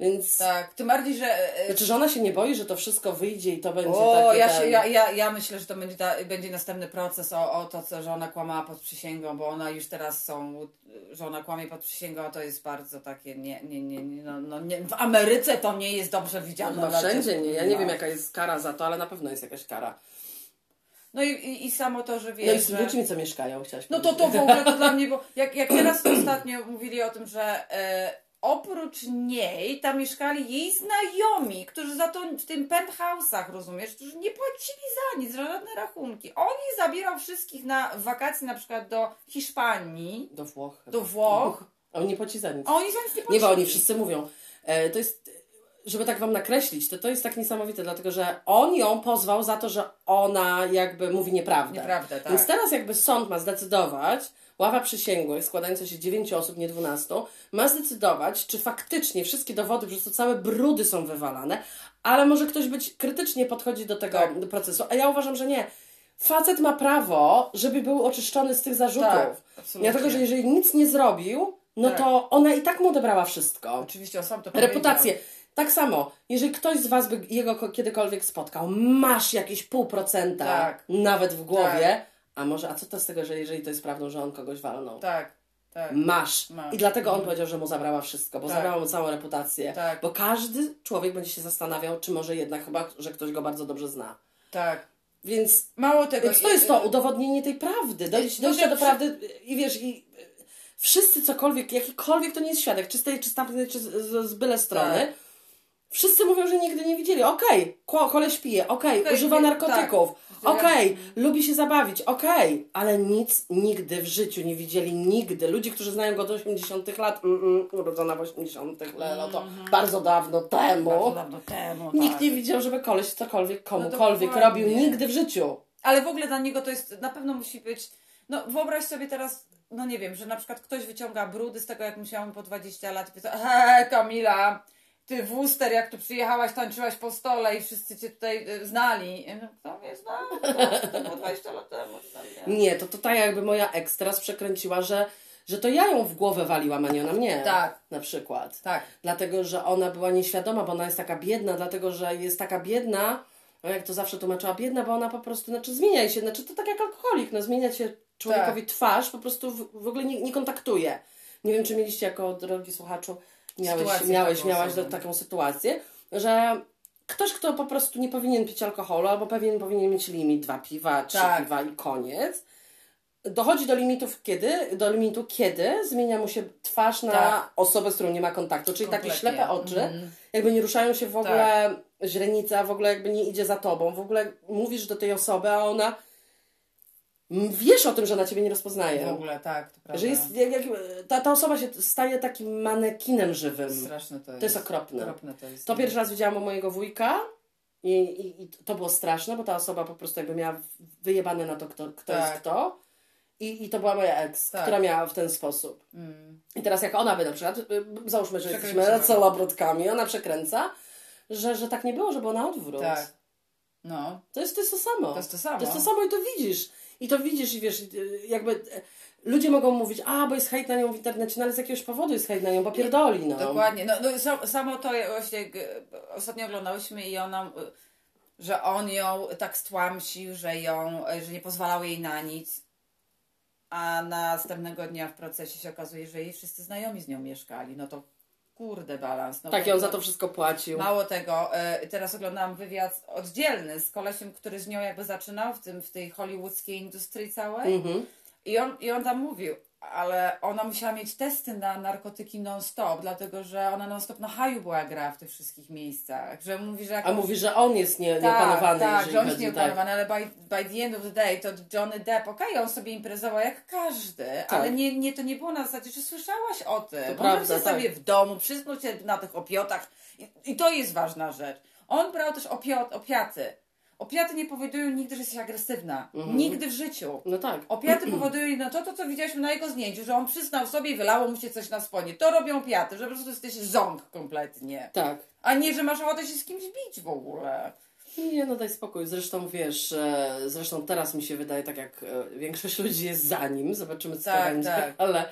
Więc... Tak, tym bardziej, że... e, Znaczy, że ona się nie boi, że to wszystko wyjdzie i to będzie O, takie ja, ten... się, ja, ja, ja myślę, że to będzie, ta, będzie następny proces o, o to, co, że ona kłamała pod przysięgą, bo ona już teraz są, że ona kłamie pod przysięgą, a to jest bardzo takie, nie, nie, nie, nie, no, no nie w Ameryce to nie jest dobrze widziane. Chyba dla wszędzie nie. Ja nie No. wiem, jaka jest kara za to, ale na pewno jest jakaś kara. No i, i, i samo to, że No i wiesz, z że... ludźmi, co mieszkają, chciałaś No to to w ogóle to dla mnie, bo jak, jak teraz ostatnio mówili o tym, że e, oprócz niej tam mieszkali jej znajomi, którzy za to w tym penthouse'ach, rozumiesz, którzy nie płacili za nic, za żadne rachunki. On jej zabierał wszystkich na wakacje na przykład do Hiszpanii, Do Włoch. do Włoch, A on nie płaci za nic. a oni za nic nie Nie, płacili. bo oni wszyscy mówią. E, to jest, żeby tak wam nakreślić, to, to jest tak niesamowite, dlatego że on ją pozwał za to, że ona jakby mówi nieprawdę. Nieprawdę, tak. Więc teraz jakby sąd ma zdecydować, ława przysięgłych składająca się z 9 osób, nie 12, ma zdecydować, czy faktycznie wszystkie dowody, przez to całe brudy są wywalane, ale może ktoś być krytycznie podchodzi do tego Tak. procesu, a ja uważam, że nie. Facet ma prawo, żeby był oczyszczony z tych zarzutów. Tak, absolutnie. Dlatego, że jeżeli nic nie zrobił, no Tak. to ona i tak mu odebrała wszystko. Oczywiście on sam to Reputację. Tak samo, jeżeli ktoś z Was by jego ko- kiedykolwiek spotkał, masz jakieś pół procenta Tak. nawet w głowie, a może, a co to z tego, że jeżeli to jest prawdą, że on kogoś walnął? Tak, tak. Masz. Masz. I dlatego on powiedział, że mu zabrała wszystko, bo Tak. zabrała mu całą reputację. Tak. Bo każdy człowiek będzie się zastanawiał, czy może jednak chyba, że ktoś go bardzo dobrze zna. Tak. Więc, Mało tego. więc to jest to udowodnienie tej prawdy. Dojście że do prawdy i wiesz, i wszyscy cokolwiek, jakikolwiek to nie jest świadek, czy z tej, czy z tamtej, czy z, z, z byle strony, Tak. Wszyscy mówią, że nigdy nie widzieli. Okej, okay, koleś pije, okej, Okej, używa narkotyków, tak. okej, lubi się zabawić, okej, ale nic nigdy w życiu nie widzieli, nigdy. Ludzie, którzy znają go od 80 lat, mm, mm, urodzona w 80 lat, no to bardzo dawno temu. Bardzo dawno temu, nikt tak. nie widział, żeby koleś cokolwiek, komukolwiek dokładnie. robił nigdy w życiu. Ale w ogóle dla niego to jest, na pewno musi być, no wyobraź sobie teraz, no nie wiem, że na przykład ktoś wyciąga brudy z tego, jak musiałam po 20 lat i pyta, hej Kamila, ty Wooster, jak tu przyjechałaś, tańczyłaś po stole i wszyscy cię tutaj y, znali. No, kto mnie zna? To, było 20 lat temu. nie. To, tak jakby moja teraz przekręciła, że, że to ja ją w głowę waliłam, a nie ona mnie. Tak. Na przykład. Tak. Dlatego, że ona była nieświadoma, bo ona jest taka biedna, dlatego, że jest taka biedna, no jak to zawsze tłumaczyła, biedna, bo ona po prostu, znaczy zmienia się, znaczy to tak jak alkoholik, no zmienia się człowiekowi twarz, po prostu w, w ogóle nie, nie kontaktuje. Nie wiem, czy mieliście jako drogi słuchaczu, miałeś, Sytuację miałeś, miałaś do, taką sytuację, że ktoś, kto po prostu nie powinien pić alkoholu, albo pewien powinien mieć limit, dwa piwa, trzy Tak. piwa i koniec, dochodzi do limitów kiedy? Do limitu kiedy zmienia mu się twarz na Tak. osobę, z którą nie ma kontaktu, czyli takie Kompletnie. ślepe oczy, Mhm. jakby nie ruszają się w ogóle źrenice, a w ogóle jakby nie idzie za tobą, w ogóle mówisz do tej osoby, a ona wiesz o tym, że ona ciebie nie rozpoznaje. W ogóle, tak, to prawda. Że jest, jak, jak, ta, ta osoba się staje takim manekinem żywym. Straszne to jest. To jest okropne. Okropne to jest. To pierwszy raz widziałam u mojego wujka i, i, i to było straszne, bo ta osoba po prostu jakby miała wyjebane na to, kto, kto Tak. jest kto. I, I to była moja ex, Tak. która miała w ten sposób. Mm. I teraz jak ona by na przykład, y, załóżmy, że jesteśmy celebrytkami, ona przekręca, że, że tak nie było, że było na odwrót. Tak. No. To jest, to jest to samo. To jest to samo. To jest to samo i to widzisz. I to widzisz i wiesz, y, jakby y, ludzie mogą mówić, a bo jest hejt na nią w internecie, no ale z jakiegoś powodu jest hejt na nią, bo pierdoli, no. Dokładnie. No, no, sa- samo to właśnie g- ostatnio oglądałyśmy i ona, y, że on ją tak stłamsił, że ją, y, że nie pozwalał jej na nic. A następnego dnia w procesie się okazuje, że jej wszyscy znajomi z nią mieszkali. No to kurde balans. No Tak, i on za to wszystko płacił. Mało tego, y, teraz oglądałam wywiad oddzielny z kolesiem, który z nią jakby zaczynał w, tym, w tej hollywoodzkiej industrii całej. Mhm. I on, I on tam mówił, ale ona musiała mieć testy na narkotyki non-stop, dlatego że ona non-stop na haju była gra w tych wszystkich miejscach. Że mówi, że jak A mówi, że on jest nie, tak, nieopanowany, tak, jeżeli że on jest chodzi, nieopanowany, ale by, by the end of the day to Johnny Depp, okej, on sobie imprezował jak każdy, ale nie, nie, to nie było na zasadzie, że słyszałaś o tym. To on prawda, się sobie tak. w domu, przyznał się na tych opiotach I, i to jest ważna rzecz. On brał też opiot, opiaty. Opiaty nie powodują nigdy, że jesteś agresywna. Nigdy w życiu. No tak. Opiaty powodują no to, to, co widzieliśmy na jego zdjęciu, że on przyznał sobie i wylało mu się coś na spodnie. To robią opiaty, że po prostu jesteś ząg kompletnie. Tak. A nie, że masz ochotę się z kimś bić w ogóle. Nie, no daj spokój. Zresztą wiesz, e, zresztą teraz mi się wydaje, tak jak e, większość ludzi jest za nim, zobaczymy co Tak, będzie, tak. ale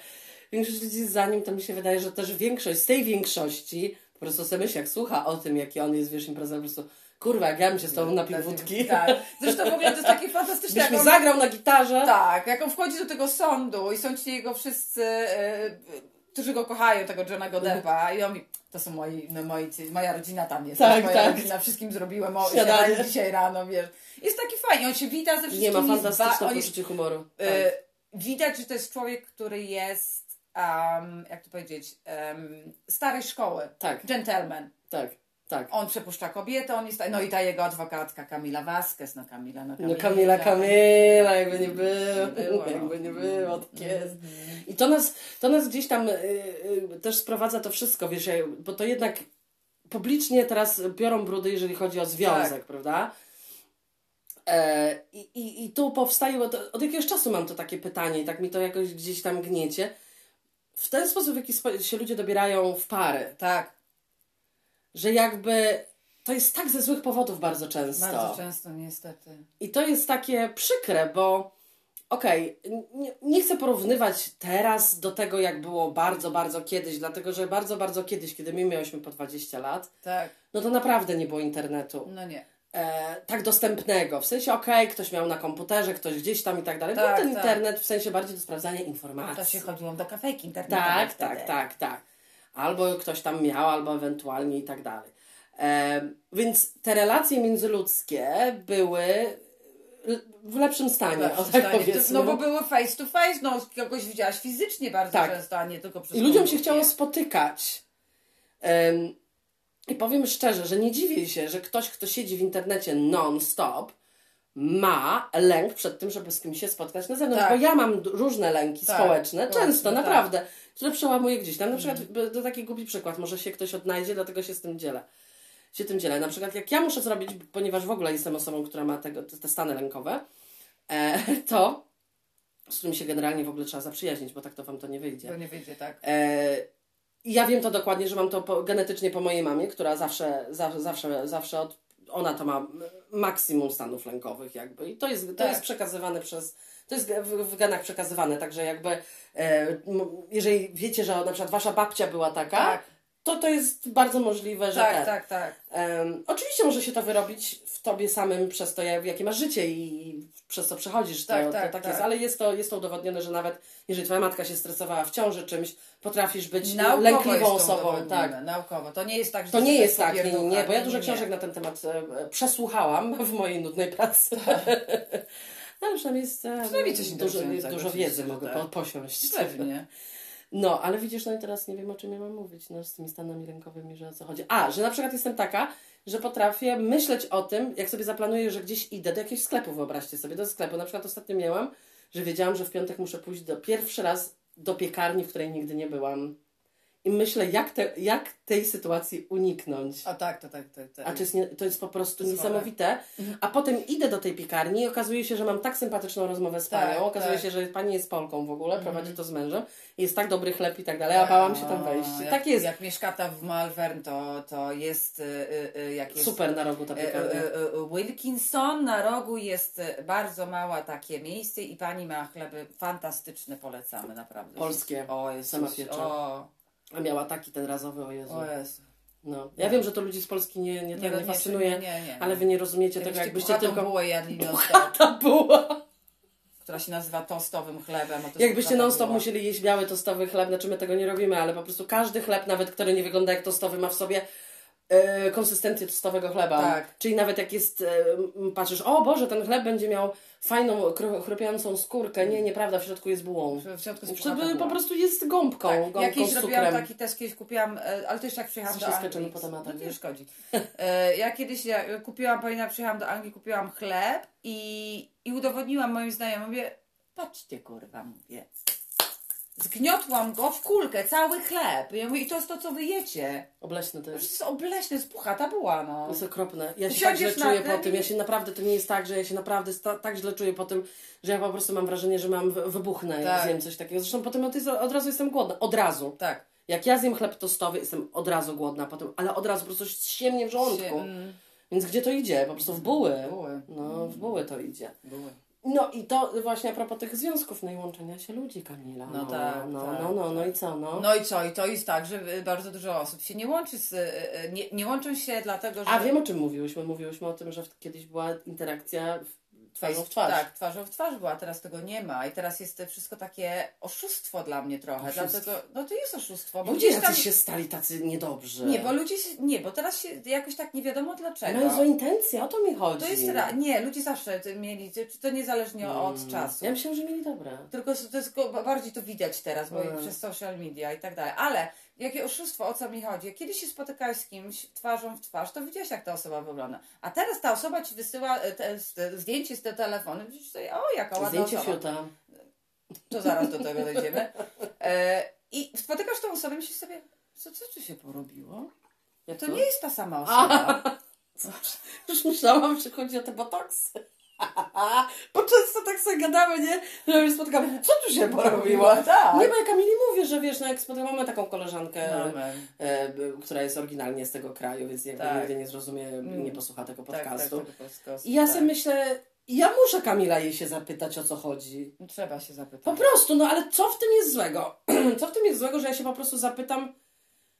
większość ludzi jest za nim, to mi się wydaje, że też większość z tej większości Po prostu sobie myśli, jak słucha o tym, jaki on jest, wiesz, impreza, po prostu kurwa, jak ja bym się z tobą napił wódki. Tak. Zresztą w ogóle to jest takie fantastyczne. Byś mi zagrał na gitarze. Tak, jak on wchodzi do tego sądu i są ci jego wszyscy, e, którzy go kochają, tego Johnego Deppa i on mi, to są moi, no, moi, moja rodzina tam jest, Tak, moja tak. rodzina, wszystkim zrobiłem o, dzisiaj rano, wiesz. Jest taki fajnie, on się wita ze wszystkimi. Nie ma jest fantastyczne ba- on jest, poczucie humoru. Tak. e, Widać, że to jest człowiek, który jest, um, jak to powiedzieć, um, starej szkoły. Tak. Gentleman. tak, tak. On przepuszcza kobietę, on jest, no i ta jego adwokatka Kamila Vasquez, no Kamila, no Kamila. No Kamila, Kamila, jakby nie było, było, no. jakby nie było, tak jest. I to nas, to nas gdzieś tam y, y, też sprowadza to wszystko, wiesz, bo to jednak publicznie teraz biorą brudy, jeżeli chodzi o związek, Tak. prawda? E, i, i, I tu powstaje, bo to, od jakiegoś czasu mam to takie pytanie i tak mi to jakoś gdzieś tam gniecie. W ten sposób, w jaki się ludzie dobierają w pary, Tak, że jakby to jest tak ze złych powodów bardzo często. bardzo często niestety. I to jest takie przykre, bo okej, nie, nie chcę porównywać teraz do tego, jak było bardzo, bardzo kiedyś, dlatego że bardzo, bardzo kiedyś, kiedy my miałyśmy po 20 lat, Tak, no to naprawdę nie było internetu no nie. e, tak dostępnego. W sensie, okej, ktoś miał na komputerze, ktoś gdzieś tam i tak dalej. Tak, był ten tak. internet w sensie bardziej do sprawdzania To informacji. się chodziło do kafejki internetowej Tak, wtedy. tak, tak, tak. Albo ktoś tam miał, albo ewentualnie i tak dalej. E, więc te relacje międzyludzkie były w lepszym stanie, Lepszym o tak stanie. No bo były face to face, no kogoś widziałaś fizycznie bardzo Tak. często, a nie tylko przez I ludziom się chciało spotykać. I powiem szczerze, że nie dziwię się, że ktoś, kto siedzi w internecie non-stop, ma lęk przed tym, żeby z kimś się spotkać na zewnątrz. Tak. Bo ja mam różne lęki Tak, społeczne, społeczne, często, tak. naprawdę, które przełamuję gdzieś tam. Na przykład, b- to taki głupi przykład, może się ktoś odnajdzie, dlatego się z tym dzielę. Się tym dzielę. Na przykład, jak ja muszę zrobić, ponieważ w ogóle jestem osobą, która ma tego, te stany lękowe, e, to z którym się generalnie w ogóle trzeba zaprzyjaźnić, bo tak to wam to nie wyjdzie. To nie wyjdzie, tak. E, ja wiem to dokładnie, że mam to po, genetycznie po mojej mamie, która zawsze, zawsze, zawsze, zawsze od, ona to ma maksimum stanów lękowych jakby i to jest, to Tak. jest przekazywane przez, to jest w, genach przekazywane, także jakby e, jeżeli wiecie, że na przykład wasza babcia była taka, Tak. to to jest bardzo możliwe, że Tak, ten. tak, tak. Em, oczywiście może się to wyrobić w tobie samym przez to, jak, jakie masz życie i przez co przechodzisz. To Tak, to tak, tak tak. jest, ale jest to, jest to udowodnione, że nawet jeżeli twoja matka się stresowała w ciąży czymś, potrafisz być Naukowo lękliwą osobą. Tak. Naukowo. To nie jest tak, że To nie jest tak, nie, nie, nie, popierducha. bo ja dużo nie. książek na ten temat e, przesłuchałam w mojej nudnej pracy. Ale przynajmniej jest, e, Tak. Przynajmniej coś dużo, dużo wiedzy mogę tak. po, posiąść. Pewnie. No, ale widzisz, no i teraz nie wiem, o czym ja mam mówić, no, z tymi stanami rękowymi, że o co chodzi. A, że na przykład jestem taka, że potrafię myśleć o tym, jak sobie zaplanuję, że gdzieś idę do jakiegoś sklepu, wyobraźcie sobie, do sklepu. Na przykład ostatnio miałam, że wiedziałam, że w piątek muszę pójść do pierwszy raz do piekarni, w której nigdy nie byłam. I myślę, jak, te, jak tej sytuacji uniknąć. A tak, to tak, tak, tak. A to jest, nie, to jest po prostu To jest Mhm. niesamowite. A potem idę do tej piekarni i okazuje się, że mam tak sympatyczną rozmowę z panią. Tak, okazuje tak. się, że pani jest Polką w ogóle, prowadzi to z mężem. Jest tak dobry chleb i tak dalej, a bałam się tam wejść. jak, tak jest. Jak mieszka ta w Malvern, to, to jest, y, y, y, jak jest Super na rogu ta E, piekarnia. e, e, Wilkinson na rogu jest bardzo małe takie miejsce i pani ma chleby fantastyczne, polecamy naprawdę. Polskie. O, jest Sama piecze. O, A miała taki ten razowy, o Jezu. o jest. No. Ja wiem, że to ludzi z Polski nie, nie, nie, nie fascynuje, nie, ale wy nie rozumiecie tego, jakbyście tylko... bułę jadli non Ta była. która się nazywa tostowym chlebem. to Jakbyście puchata non-stop buła. musieli jeść biały tostowy chleb, znaczy my tego nie robimy, ale po prostu każdy chleb, nawet który nie wygląda jak tostowy, ma w sobie e, konsystencję tostowego chleba. Tak. Czyli nawet jak jest, e, patrzysz, o Boże, ten chleb będzie miał fajną, chrupiącą skórkę. Nie, nieprawda, w środku jest bułą. W środku jest puchata po prostu jest gąbką, Tak, gąbką jakiś robiłam taki test, kiedyś kupiłam, e, ale to jeszcze jak przyjechałam do Anglii. po tematach, no, nie szkodzi. Ja kiedyś ja kupiłam, pamiętam, przyjechałam do Anglii, kupiłam chleb i, i udowodniłam moim znajomym, mówię, patrzcie kurwa, mówię. Zgniotłam go w kulkę, cały chleb. Ja mówię, i to jest to, co wy jecie. Obleśne to To jest. jest obleśne, jest puchata była, no. To jest okropne. Ja się Usiądziesz tak źle czuję na po tym tym. i- Ja się naprawdę, to nie jest tak, że ja się naprawdę sta- tak źle czuję po tym, że ja po prostu mam wrażenie, że mam wy- wybuchnę, jak Tak. zjem coś takiego. Zresztą potem od, od razu jestem głodna. Od razu. Tak. Jak ja zjem chleb tostowy, jestem od razu głodna potem, ale od razu po prostu się mnie w żołądku. Mm, Więc gdzie to idzie? Po prostu w buły. Buły. No, w buły to idzie. były. No i to właśnie a propos tych związków, no i łączenia się ludzi, Kamila. No tak, No, tak, no, no, no i co, no? No i co? I to jest tak, że y, bardzo dużo osób się nie łączy z... y, y, Nie, nie łączą się dlatego, że... A wiem o czym mówiłyśmy. Mówiłyśmy o tym, że kiedyś była interakcja w- twarzą w twarz. Tak, twarzą w twarz była, teraz tego nie ma i teraz jest wszystko takie oszustwo dla mnie trochę, Oszustwo. dlatego, no to jest oszustwo, bo Ludzie gdzieś tam... jacyś się stali tacy niedobrzy. Nie, bo ludzie się, nie, bo teraz się jakoś tak nie wiadomo dlaczego. Mają złe intencje, o to mi chodzi. To jest ra... Nie, ludzie zawsze mieli, to niezależnie od Mm. czasu. Ja myślałam, że mieli dobre. Tylko to jest, bardziej to widać teraz, bo Mm. przez social media i tak dalej. Ale jakie oszustwo, o co mi chodzi? Jak kiedyś się spotykałeś z kimś twarzą w twarz, to widziałeś, jak ta osoba wygląda. A teraz ta osoba ci wysyła e, te, te, zdjęcie z tego telefonu, widzisz sobie, o jaka ładna Zdjęcie osoba. fiuta. To zaraz do tego dojdziemy. E, I spotykasz tą osobę i myślisz sobie, co, co tu się porobiło? Jak To nie jest ta sama osoba. Już myślałam, że chodzi o te botoksy. Bo często tak sobie gadamy, nie? Że już spotykam, co tu się porobiło? tak. Nie, bo ja Kamili mówię, że wiesz, no jak spotykam, mamy taką koleżankę, e, b- która jest oryginalnie z tego kraju, więc jakby Tak. nigdy nie zrozumie, nie posłucha tego Tak, tak, podcastu. tego podcastu, I ja tak. sobie myślę, ja muszę Kamila jej się zapytać, o co chodzi. Trzeba się zapytać. Po prostu, no ale co w tym jest złego? co w tym jest złego, że ja się po prostu zapytam,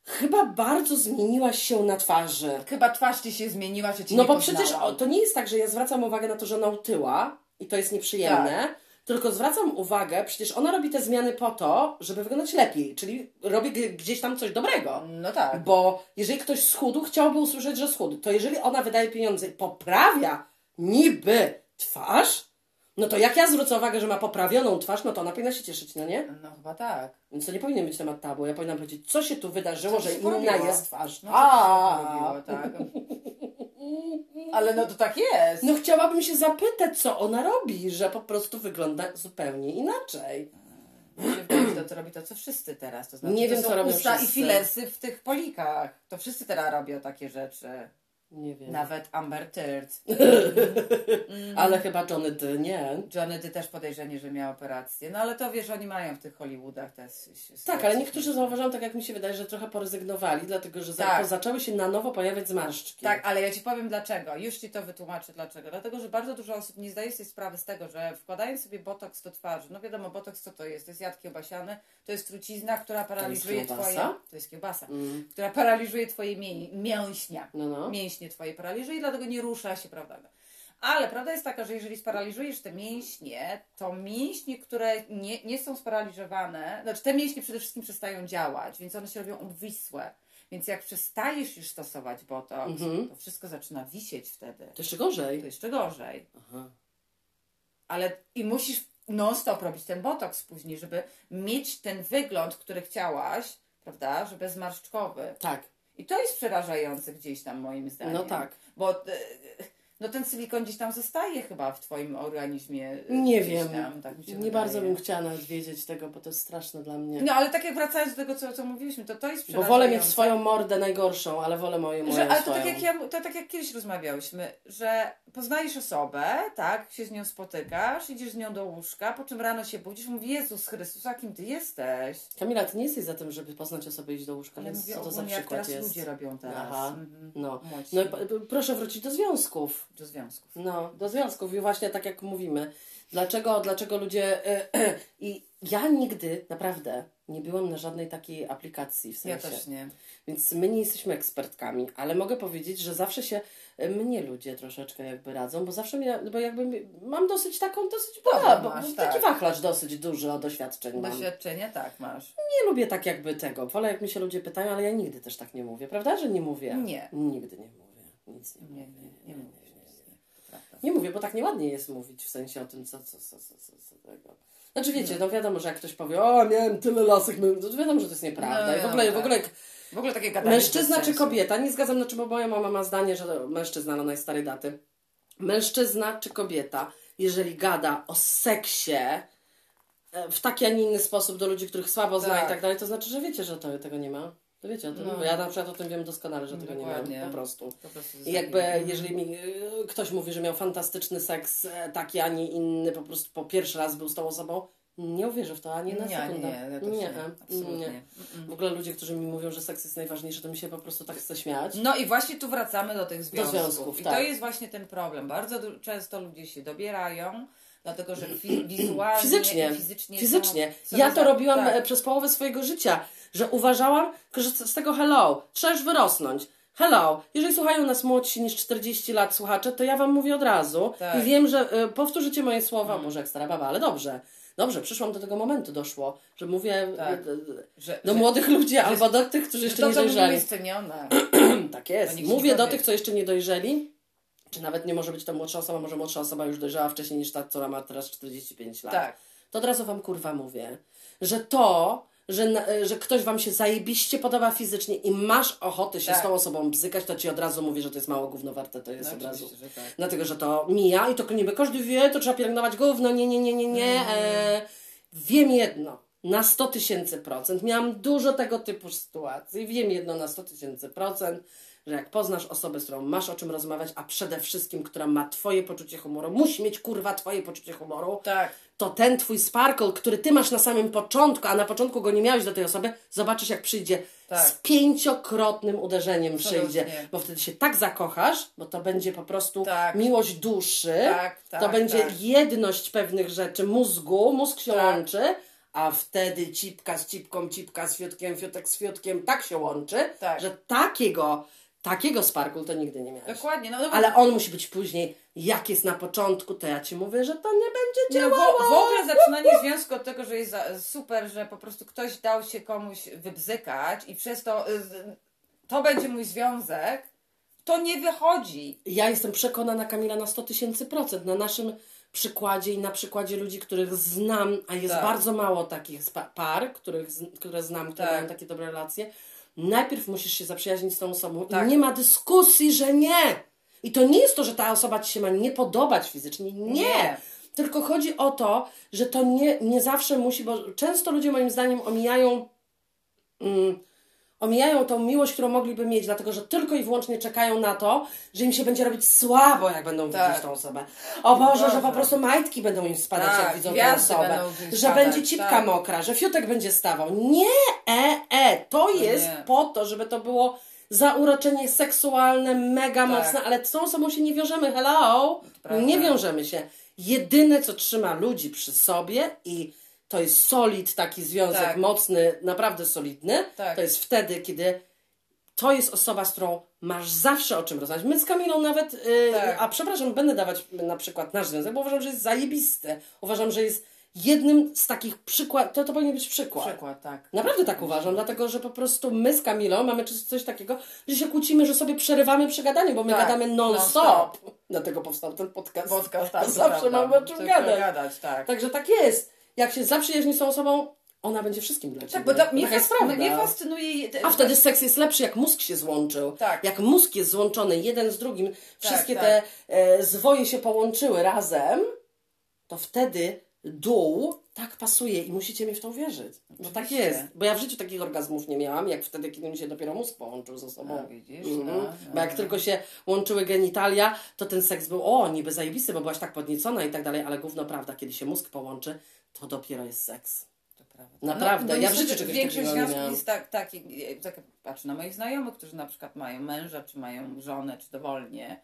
chyba bardzo zmieniłaś się na twarzy. Chyba twarz ci się zmieniła, że ci No nie bo przecież poznałam. o, to nie jest tak, że ja zwracam uwagę na to, że ona utyła i to jest nieprzyjemne, Tak. tylko zwracam uwagę, przecież ona robi te zmiany po to, żeby wyglądać lepiej, czyli robi gdzieś tam coś dobrego. No tak. Bo jeżeli ktoś schudł, chciałby usłyszeć, że schudł, to jeżeli ona wydaje pieniądze i poprawia niby twarz, no to jak ja zwrócę uwagę, że ma poprawioną twarz, no to ona powinna się cieszyć, no nie? No chyba tak. Więc to nie powinien być temat tabu. Ja powinnam powiedzieć, co się tu wydarzyło, że inna jest twarz. No A, tak. Ale no to tak jest. No chciałabym się zapytać, co ona robi, że po prostu wygląda zupełnie inaczej. To, to robi to, co wszyscy teraz. To znaczy, Nie to wiem, co robią usta i wszyscy. filersy w tych polikach. To wszyscy teraz robią takie rzeczy. Nie wiem. Nawet Amber Third. Ale chyba Johnny D nie. Johnny, ty też podejrzenie, że miał operację. No ale to wiesz, oni mają w tych Hollywoodach też. Tak, ale niektórzy zauważają, tak jak mi się wydaje, że trochę poryzygnowali, dlatego że Tak. zaczęły się na nowo pojawiać zmarszczki. Tak, ale ja Ci powiem dlaczego. Już Ci to wytłumaczę dlaczego. Dlatego, że bardzo dużo osób nie zdaje sobie sprawy z tego, że wkładając sobie botoks do twarzy, no wiadomo, botoks co to jest? To jest jad kiełbasiany, to jest trucizna, która paraliżuje kiełbasa? Twoje... To jest kiełbasa. Mm. Która paraliżuje Twoje mię... mięśnia. No, no. Mięśnie Twoje paraliżuje, dlatego nie rusza się, prawda? Ale prawda jest taka, że jeżeli sparaliżujesz te mięśnie, to mięśnie, które nie, nie są sparaliżowane, znaczy te mięśnie przede wszystkim przestają działać, więc one się robią obwisłe. Więc jak przestajesz już stosować botoks, Mhm. to wszystko zaczyna wisieć wtedy. To jeszcze gorzej. To jeszcze gorzej. Aha. Ale i musisz non-stop robić ten botoks później, żeby mieć ten wygląd, który chciałaś, prawda, że bezmarszczkowy. Tak. I to jest przerażające gdzieś tam moim zdaniem. No tak. Bo e, no ten silikon gdzieś tam zostaje chyba w Twoim organizmie. e, Nie wiem. Tam, tak nie wydaje. bardzo bym chciała nawet wiedzieć tego, bo to jest straszne dla mnie. No ale tak jak wracając do tego, co, co mówiliśmy, to to jest bo wolę mieć swoją mordę najgorszą, ale wolę moją, Że, ale to swoją. tak, jak ja, to tak jak kiedyś rozmawiałyśmy, że poznajesz osobę, tak, się z nią spotykasz, idziesz z nią do łóżka, po czym rano się budzisz, mówi Jezus Chrystus, a kim ty jesteś? Kamila, ty nie jesteś za tym, żeby poznać osobę i iść do łóżka, Ale więc mówię co to za ogólnie, jak przykład teraz jest? ludzie robią teraz. Aha. Mhm. No. No p- proszę wrócić do związków. Do związków. No, do związków i właśnie tak jak mówimy. Dlaczego, dlaczego ludzie... I ja nigdy, naprawdę, nie byłam na żadnej takiej aplikacji w Ja sensie. też nie. Więc my nie jesteśmy ekspertkami, ale mogę powiedzieć, że zawsze się e, mnie ludzie troszeczkę jakby radzą, bo zawsze mnie, bo jakby mam dosyć taką, dosyć dobra, bo masz, taki tak. wachlarz dosyć dużo doświadczeń mam. Doświadczenie tak masz. Nie lubię tak jakby tego, wolę jak mi się ludzie pytają, ale ja nigdy też tak nie mówię, prawda, że nie mówię? Nie. Nigdy nie mówię, nic nie Nie, mówię. nie, nie mówię. Nie mówię, bo tak nieładnie jest mówić w sensie o tym, co, co, co, co, co, co tego. Znaczy wiecie, no wiadomo, że jak ktoś powie, o miałem tyle lasek, no to wiadomo, że to jest nieprawda. No, I w ogóle, w tak. ogóle W ogóle takie gadanie mężczyzna czy kobieta, nie zgadzam, znaczy, bo moja mama ma zdanie, że mężczyzna, ale najstarej daty. Mężczyzna czy kobieta, jeżeli gada o seksie e, w taki, a nie inny sposób do ludzi, których słabo zna Tak. i tak dalej, to znaczy, że wiecie, że to, tego nie ma. To wiecie o tym, No. ja na przykład o tym wiem doskonale, że tego nie Dokładnie. mam, po prostu. Po prostu I jakby, jeżeli mi y, ktoś mówi, że miał fantastyczny seks, e, taki, a nie inny, po prostu po pierwszy raz był z tą osobą, nie uwierzę w to ani na nie, sekundę. nie, też nie, absolutnie. nie. W ogóle ludzie, którzy mi mówią, że seks jest najważniejszy, to mi się po prostu tak chce śmiać. No i właśnie tu wracamy do tych związków. związków, I tak. to jest właśnie ten problem. Bardzo często ludzie się dobierają, Dlatego, że wizualnie Fizycznie. fizycznie. Fizycznie. są- są Ja to robiłam tak. e, przez połowę swojego życia, że uważałam, że z tego hello, trzeba już wyrosnąć. Hello, jeżeli słuchają nas młodsi niż 40 lat słuchacze, to ja wam mówię od razu Tak. I wiem, że e, powtórzycie moje słowa, może jak stara baba, ale dobrze. Dobrze, przyszłam do tego momentu, doszło, że mówię Tak. e, e, Że, do że, młodych ludzi albo do tych, którzy że jeszcze to, nie dojrzeli. jest cenione. Tak jest. To Mówię do tych, co jeszcze nie dojrzeli, czy nawet nie może być to młodsza osoba, może młodsza osoba już dojrzała wcześniej niż ta, która ma teraz 45 lat. Tak. To od razu wam kurwa mówię, że to, że, że ktoś wam się zajebiście podoba fizycznie i masz ochotę się Tak. z tą osobą bzykać, to ci od razu mówię, że to jest mało gówno warte, to jest No, od razu. że tak. Dlatego, że to mija i to niby każdy wie, to trzeba pielęgnować gówno, nie, nie, nie, nie, nie. Mm. E, wiem jedno, na 100 tysięcy procent. Miałam dużo tego typu sytuacji. Wiem jedno na 100 tysięcy procent, że jak poznasz osobę, z którą masz o czym rozmawiać, a przede wszystkim, która ma twoje poczucie humoru, musi mieć kurwa twoje poczucie humoru, Tak. to ten twój sparkle, który ty masz na samym początku, a na początku go nie miałeś do tej osoby, zobaczysz jak przyjdzie Tak. z pięciokrotnym uderzeniem przyjdzie, bo wtedy się tak zakochasz, bo to będzie po prostu Tak. miłość duszy, Tak, to tak, będzie tak. jedność pewnych rzeczy mózgu, mózg się Tak. łączy, a wtedy cipka z cipką, cipka z fiutkiem, fiutek z fiutkiem, tak się łączy, że takiego, takiego sparkle to nigdy nie miałeś. Dokładnie. No, no, Ale on musi być później, jak jest na początku, to ja ci mówię, że to nie będzie No, działało. w, w ogóle zaczynanie związku od tego, że jest super, że po prostu ktoś dał się komuś wybzykać i przez to y, to będzie mój związek, to nie wychodzi. Ja jestem przekonana, Kamila, na 100 tysięcy procent. Na naszym przykładzie i na przykładzie ludzi, których znam, a jest Tak. bardzo mało takich par, których, które znam, które Tak. mają takie dobre relacje. Najpierw musisz się zaprzyjaźnić z tą osobą Tak. i nie ma dyskusji, że nie. I to nie jest to, że ta osoba ci się ma nie podobać fizycznie. Nie. Nie. Tylko chodzi o to, że to nie, nie zawsze musi, bo często ludzie moim zdaniem omijają mm, omijają tą miłość, którą mogliby mieć, dlatego że tylko i wyłącznie czekają na to, że im się będzie robić słabo, jak będą Tak. widzieć tą osobę. O Boże, że Boże. po prostu majtki będą im spadać, Tak, jak widzą tę osobę. Że spadać, będzie cipka tak. mokra, że fiutek będzie stawał. Nie, e, e. To jest nie. po to, żeby to było zauroczenie seksualne, mega Tak. mocne, ale z tą osobą się nie wiążemy. Hello? Nie wiążemy się. Jedyne, co trzyma ludzi przy sobie i to jest solid, taki związek Tak. mocny, naprawdę solidny, Tak. to jest wtedy, kiedy to jest osoba, z którą masz zawsze o czym rozmawiać. My z Kamilą nawet, yy, Tak. a przepraszam, będę dawać na przykład nasz związek, bo uważam, że jest zajebisty. Uważam, że jest jednym z takich przykładów, to, to powinien być przykład. Przykład, tak. Naprawdę tak uważam, dlatego że po prostu my z Kamilą mamy coś, takiego, że się kłócimy, że sobie przerywamy przy gadaniu, bo my Tak, gadamy non-stop. non-stop. Dlatego powstał ten podcast. Podcast, tak, zawsze prawda. mamy o czym gadać. gadać, tak. Także tak jest. Jak się zaprzyjaźni z tą osobą, ona będzie wszystkim dla Tak, ciebie. bo to, mnie, fas- prawda. mnie fascynuje... A wtedy seks jest lepszy, jak mózg się złączył. Tak. Jak mózg jest złączony jeden z drugim, wszystkie tak. te e, zwoje się połączyły razem, to wtedy dół tak pasuje i musicie mi w to wierzyć. Bo tak jest. Bo ja w życiu takich orgazmów nie miałam, jak wtedy, kiedy mi się dopiero mózg połączył ze sobą. A, widzisz, Mhm. no, Bo jak no. tylko się łączyły genitalia, to ten seks był, o, niby zajebisty, bo byłaś tak podniecona i tak dalej, ale gówno prawda, kiedy się mózg połączy, to dopiero jest seks. To prawda. Naprawdę, bo ja w życiu czegoś Większość związków jest tak, tak, tak, patrzę na moich znajomych, którzy na przykład mają męża, czy mają żonę, czy dowolnie.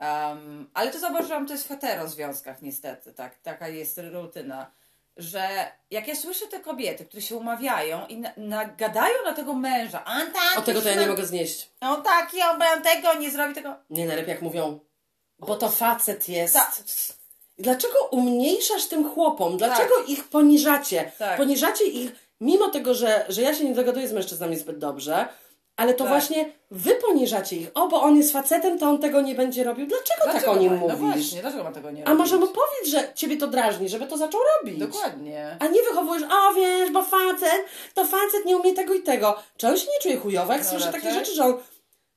Um, ale to zauważyłam, to jest w hetero związkach niestety, tak, taka jest rutyna, że jak ja słyszę te kobiety, które się umawiają i na, nagadają na tego męża, a tak, O tego to ja nie mogę znieść. on taki, on tego nie zrobi tego. Nie, najlepiej jak mówią, bo to facet jest. Ta, Dlaczego umniejszasz tym chłopom? Dlaczego ich poniżacie? Tak. Poniżacie ich, mimo tego, że, że ja się nie dogaduję z mężczyznami zbyt dobrze, ale to Tak. właśnie wy poniżacie ich. O, bo on jest facetem, to on tego nie będzie robił. Dlaczego, tak o nim ma- No mówisz? właśnie, dlaczego ma tego nie A robić? może mu powiedz, że ciebie to drażni, żeby to zaczął robić. Dokładnie. A nie wychowujesz, o wiesz, bo facet, to facet nie umie tego i tego. Czy on się nie czuje chujowo, jak No raczej. takie rzeczy, że on...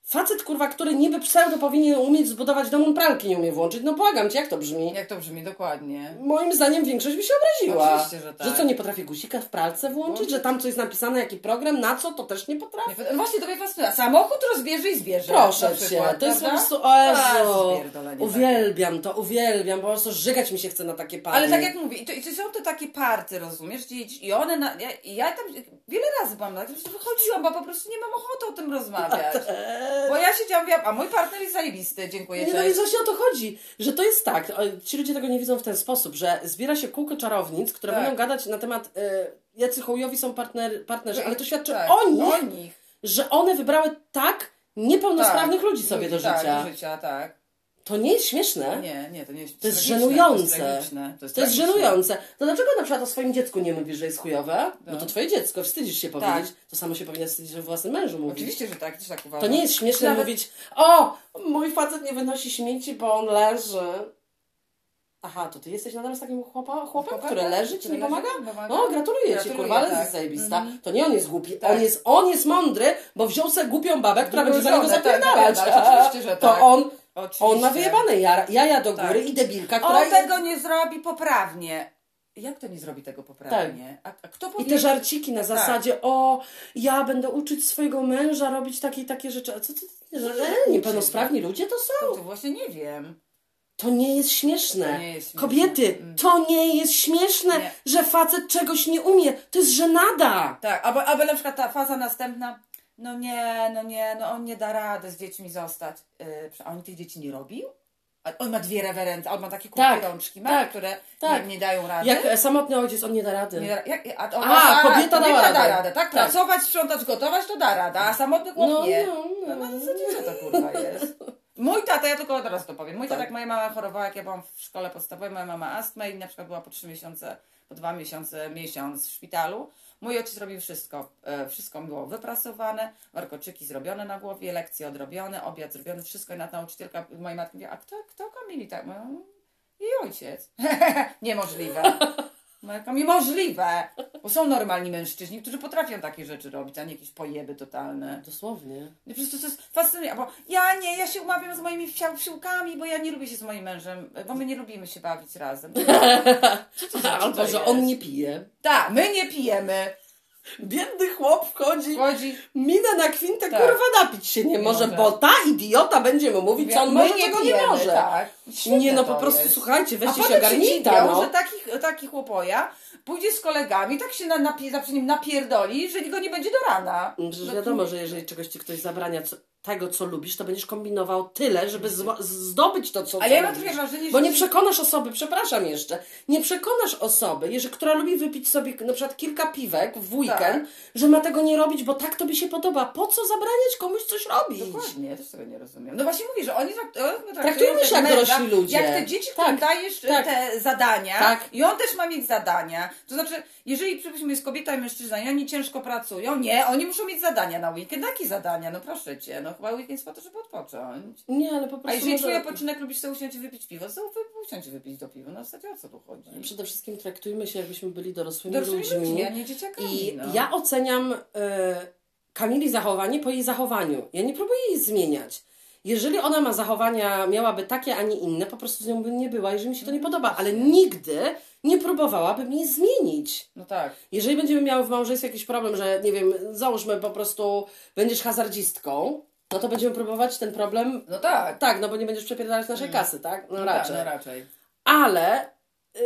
Facet, kurwa, który niby pseudo powinien umieć zbudować dom, on pralki nie umie włączyć. No błagam cię, jak to brzmi? Jak to brzmi, dokładnie. Moim zdaniem większość by się obraziła. Oczywiście, że tak. co, nie potrafi guzika w pralce włączyć? Że tam coś jest napisane, jaki program, na co, to też nie potrafi? Nie, no właśnie to mnie fascynuje. Samochód rozbierze i zbierze. Proszę cię, przykład, to jest po prawda? prostu, o Jezu, uwielbiam to, uwielbiam, po prostu żygać mi się chce na takie pary. Ale tak jak mówię, i to, i to są to takie party, rozumiesz? I, one, na, ja, ja tam wiele razy byłam na że wychodziłam, bo po prostu nie mam ochoty o tym rozmawiać. Bo ja siedziałam, wiem, a mój partner jest zajebisty, dziękuję Nie, no i właśnie o to chodzi, że to jest tak, ci ludzie tego nie widzą w ten sposób, że zbiera się kółko czarownic, które Tak. będą gadać na temat, e, jacy chujowi są partner, partnerzy, ale to świadczy Tak, o nich, o nich. że one wybrały tak niepełnosprawnych ludzi sobie do tak, życia. do życia, tak. To nie jest śmieszne. Nie, nie, to nie jest To jest żenujące. To jest, to jest, To jest żenujące. To dlaczego na przykład o swoim dziecku nie mówisz, że jest chujowe? Bo No. to twoje dziecko, wstydzisz się powiedzieć. To samo się powinna wstydzić o własnym mężu mówić. Oczywiście, że tak, też tak uważam. To nie jest śmieszne Nawet- mówić, o, mój facet nie wynosi śmieci, bo on leży. Aha, to ty jesteś nadal z takim chłopa, chłopem, który tak, leży, ci nie pomaga? pomaga. No, gratuluję ci, Gratuluję, kurwa, ale tak. jest zajebista. Mhm. To nie on jest głupi, Tak. on, jest, on jest mądry, bo wziął sobie głupią babę, która będzie za niego tak, zapierdalać. zapierdalać, oczywiście, że To tak. on, Oczywiście. on ma wyjebane jaja, jaja do Tak. góry i debilka, która... On tego nie zrobi poprawnie. Jak to nie zrobi tego poprawnie? A, a kto I powie... te żarciki na Tak. zasadzie, o, ja będę uczyć swojego męża robić takie i takie rzeczy. A co ty, e, niepełnosprawni ludzie to są? To, to właśnie nie wiem. To nie jest śmieszne. To nie jest śmieszne. Kobiety, Mm. to nie jest śmieszne, Nie. że facet czegoś nie umie. To jest żenada. Tak, albo, albo na przykład ta faza następna, no nie, no nie, no on nie da rady z dziećmi zostać. Yy, a on tych dzieci nie robił? On ma dwie rewerenty, on ma takie kubki Tak, rączki, ma, tak, które tak. Nie, nie dają rady. Jak e, samotny ojciec, on nie da rady. Nie da, jak, a, to, A, kobieta dała da radę. Tak, Tak. pracować, sprzątać, gotować, to da rada, a samotny chłop No, nie. no, No, no. no, co, to kurwa jest? Mój tata, ja tylko teraz to powiem, mój tata, Tak. jak moja mama chorowała, jak ja byłam w szkole podstawowej, moja mama astma i na przykład była po trzy miesiące, po dwa miesiące, miesiąc w szpitalu. Mój ojciec robił wszystko. E, Wszystko było wyprasowane, warkoczyki zrobione na głowie, lekcje odrobione, obiad zrobiony, wszystko i na nauczycielka mojej matki mówi, a kto, kto Kamili tak? Mówię, Jej ojciec. Niemożliwe. No jak niemożliwe. Bo są normalni mężczyźni, którzy potrafią takie rzeczy robić, a nie jakieś pojeby totalne. Dosłownie. No po prostu to jest fascynujące, bo ja nie, ja się umawiam z moimi wsiłkami, bo ja nie lubię się z moim mężem, bo my nie lubimy się bawić razem. Co to co Albo, że on nie pije. Tak, my nie pijemy. Biedny chłop wchodzi, Chodzi... minę na kwintę, Tak. kurwa napić się nie, Nie może, może. bo ta idiota będzie mu mówić, co on my może, nie pijemy, może. Tak. Nie no, po prostu jest. słuchajcie, A weźcie się potem się dziwią, no. że taki, taki chłopoja pójdzie z kolegami, tak się na, za nim napierdoli, że go nie będzie do rana. Przecież No, wiadomo, że jeżeli czegoś ci ktoś zabrania co, tego, co lubisz, to będziesz kombinował tyle, żeby zła- zdobyć to, co, Ale co ja mam lubisz. wrażenie, że... Bo nie przekonasz osoby, przepraszam jeszcze, nie przekonasz osoby, jeżeli, która lubi wypić sobie na przykład kilka piwek w weekend, Tak. że ma tego nie robić, bo tak tobie się podoba. Po co zabraniać komuś coś robić? Dokładnie, ja też tego nie rozumiem. No właśnie mówię, że oni traktują, Traktujmy się jak dorośli ludzie. Jak te dzieci, którym Tak, dajesz tak. te zadania Tak. i on też ma mieć zadania. To znaczy, jeżeli przypuśćmy jest kobieta i mężczyzna i oni ciężko pracują, nie, oni muszą mieć zadania na weekend. Jakie zadania? No proszę cię, no chyba weekend jest po to, żeby odpocząć. Nie, ale po A prostu jeżeli może... twój odpoczynek lubisz sobie usiąść i wypić piwo, to i wypić do piwa. No w zasadzie o co tu chodzi? Przede wszystkim traktujmy się, jakbyśmy byli dorosłymi, Dorosłymi ludźmi. ludźmi, a nie dzieciakami. I no. ja oceniam y, Kamili zachowanie po jej zachowaniu. Ja nie próbuję jej zmieniać. Jeżeli ona ma zachowania, miałaby takie, a nie inne, po prostu z nią bym nie była, jeżeli mi się to nie podoba, ale nigdy nie próbowałabym jej zmienić. No tak. Jeżeli będziemy miały w małżeństwie jakiś problem, że nie wiem, załóżmy po prostu będziesz hazardzistką, no to będziemy próbować ten problem. No tak. Tak, no bo nie będziesz przepierdalać naszej kasy, tak? No No raczej. Tak, no raczej. Ale y,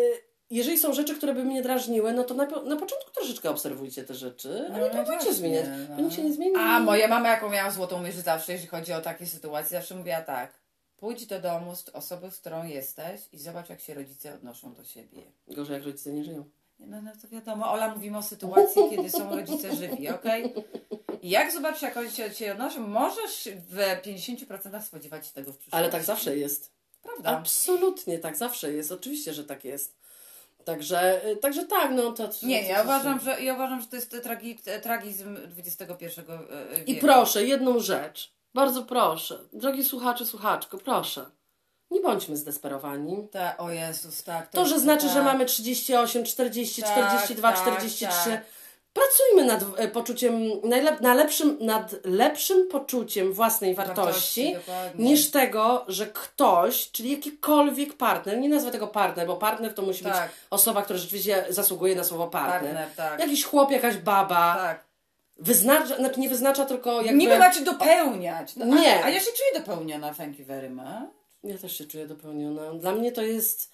jeżeli są rzeczy, które by mnie drażniły, no to na, na początku troszeczkę obserwujcie te rzeczy, a nie No, próbujcie właśnie, zmieniać. no. Bo nic się nie zmieni. A moja mama, jaką miała złotą myśl zawsze, jeśli chodzi o takie sytuacje, zawsze mówiła tak. Pójdź do domu z osobą, z którą jesteś i zobacz, jak się rodzice odnoszą do siebie. Gorzej jak rodzice nie żyją. No, no to wiadomo, Ola, mówimy o sytuacji, kiedy są rodzice żywi, okej? Jak zobaczysz, jak oni się, się odnoszą, możesz w 50% spodziewać się tego w przyszłości. Ale tak zawsze jest. Prawda? Absolutnie tak zawsze jest. Oczywiście, że tak jest. Także, y, także tak, no to... Nie, ja uważam, że, ja uważam, że to jest tragi, tragizm XXI wieku. I proszę, jedną rzecz. Bardzo proszę. Drogi słuchacze, słuchaczko, proszę. Nie bądźmy zdesperowani. Ta, o Jezus, tak. To, że jest- znaczy, tak. że mamy 38, 40, Tak, 42, tak, 43. tak. Pracujmy nad e, poczuciem, najlep, na lepszym, nad lepszym poczuciem własnej wartości, Wartości, niż tego, że ktoś, czyli jakikolwiek partner, nie nazwę tego partner, bo partner to musi Tak. być osoba, która rzeczywiście zasługuje na słowo partner. Partner, tak. Jakiś chłop, jakaś baba. Tak. Wyznacza, znaczy nie wyznacza, tylko jakby... Niby macie dopełniać. No, Nie. A, a ja się czuję dopełniona, thank you very much. Ja też się czuję dopełniona. Dla mnie to jest.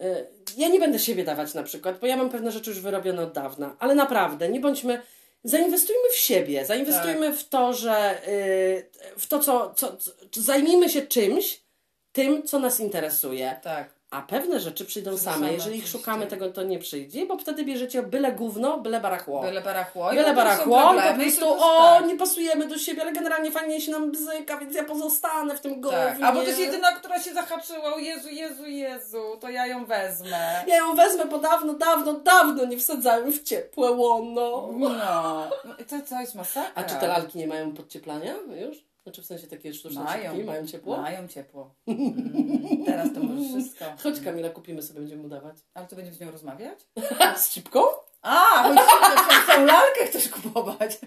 y, Ja nie będę siebie dawać na przykład, bo ja mam pewne rzeczy już wyrobione od dawna, ale naprawdę, nie bądźmy. zainwestujmy w siebie, zainwestujmy Tak. w to, że y, w to, co, co, co zajmijmy się czymś, tym, co nas interesuje. Tak. A pewne rzeczy przyjdą same. same, Jeżeli ich szukamy, tego to nie przyjdzie, bo wtedy bierzecie byle gówno, byle barachło. Byle barachło. I Byle barachło i po prostu, o, tak. nie pasujemy do siebie, ale generalnie fajnie się nam bzyka, więc ja pozostanę w tym gównie. Tak. A bo to jest jedyna, która się zahaczyła. O Jezu, Jezu, Jezu, to ja ją wezmę. Ja ją wezmę, bo dawno, dawno, dawno nie wsadzałem w ciepłe łono. No. To, to jest masakra. A czy te lalki nie mają podcieplania już? Znaczy w sensie takie sztuczne Mają. mają ciepło? Mają ciepło. Mm, teraz to możesz wszystko. Chodź Kamila, kupimy sobie, będziemy mu dawać. Ale to będziemy z nią rozmawiać? Z cipką? A, chodź, tą- lalkę chcesz kupować.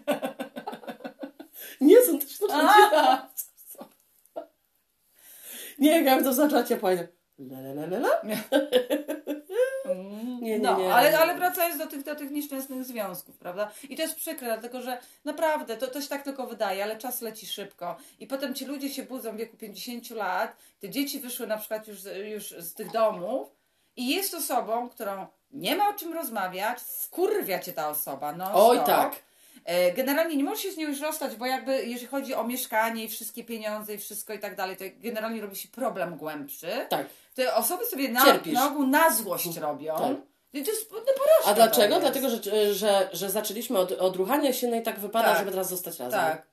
Nie, są też sztuczne Nie, bym to zaczęła ciepła. La, la, la, la, la. Mm, Nie, nie, no, nie. Ale, ale wracając do tych, do tych nieszczęsnych związków, prawda? I to jest przykre, dlatego że naprawdę to, to się tak tylko wydaje, ale czas leci szybko. I potem ci ludzie się budzą w wieku 50 lat, te dzieci wyszły na przykład już, z- już z tych domów i jest osobą, którą nie ma o czym rozmawiać, wkurwia cię ta osoba. No, Oj, stop. tak. E, Generalnie nie możesz się z nią już rozstać, bo jakby jeżeli chodzi o mieszkanie i wszystkie pieniądze i wszystko i tak dalej, to generalnie robi się problem głębszy. Tak. Te osoby sobie na, Cierpisz. na ogół na złość robią. Tak. I to jest no, porażka A dlaczego? Dlatego, że, że, że zaczęliśmy od, od ruchania się, no i tak wypada, Tak. żeby teraz zostać razem. Tak,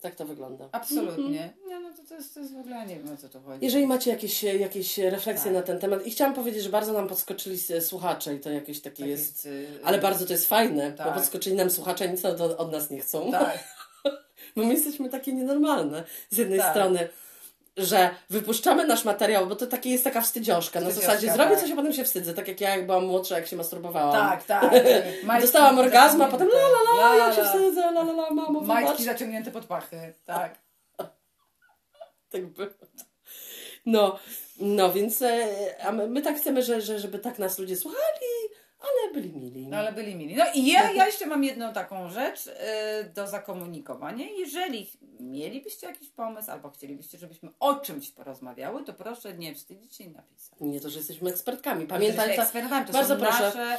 Tak to wygląda. absolutnie. Nie, no to, to, jest, to jest w ogóle, nie wiem o co to chodzi. Jeżeli macie jakieś, jakieś refleksje Tak. na ten temat i chciałam powiedzieć, że bardzo nam podskoczyli słuchacze i to jakieś takie Tak jest... y, Ale bardzo to jest fajne, Tak. bo podskoczyli nam słuchacze, nic od, od nas nie chcą. Tak, Bo my jesteśmy takie nienormalne. Z jednej Tak. strony, że wypuszczamy nasz materiał, bo to takie jest taka wstydzioszka. Na zasadzie zrobię tak. coś, a potem się wstydzę. Tak jak ja, jak byłam młodsza, jak się masturbowałam. tak, tak. Dostałam orgazm, a potem la la la, La, ja się wstydzę, la la la, mamo, Majtki wybacz. zaciągnięte pod pachy, tak. Tak było. No, no więc e, a my, my tak chcemy, że, że, żeby tak nas ludzie słuchali, ale byli mili. No ale byli mili. No i ja, ja jeszcze mam jedną taką rzecz y, do zakomunikowania. Jeżeli mielibyście jakiś pomysł albo chcielibyście, żebyśmy o czymś porozmawiały, to proszę nie wstydzić się i napisać. Nie to, że jesteśmy ekspertkami. Pamiętajcie, Pamiętajcie, eksperymenty to bardzo są proszę. nasze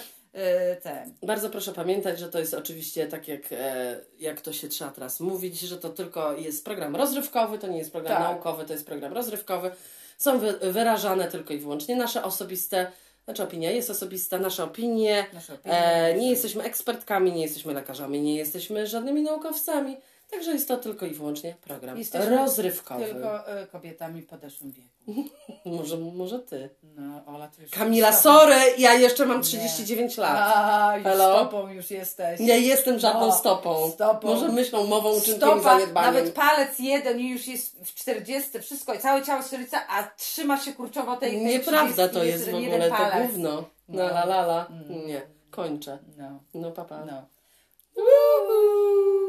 y, te. Bardzo proszę pamiętać, że to jest oczywiście tak, jak, e, jak to się trzeba teraz mówić, że to tylko jest program rozrywkowy, to nie jest program Tak. naukowy, to jest program rozrywkowy. Są wy, wyrażane tylko i wyłącznie nasze osobiste, znaczy opinia jest osobista, nasze opinie. Nasze opinie. E, nie jesteśmy ekspertkami, nie jesteśmy lekarzami, nie jesteśmy żadnymi naukowcami. Także jest to tylko i wyłącznie program Jesteśmy rozrywkowy. Tylko y, kobietami w podeszłym wieku. Może, może ty. No, Ola, to już Kamila, sorry, ja jeszcze mam 39 lat. A, już Hello? stopą już jesteś. Nie jestem żadną No, stopą. stopą. Może myślą, mową, uczynkiem Stopa, zaniedbaniem. nawet palec jeden i już jest w 40, wszystko i całe ciało 40, a trzyma się kurczowo tej, tej Nieprawda 30, to jest w jeden ogóle, to palec. gówno. No. No la la la. Mm. Nie, kończę. No, No papa. no. Uhu.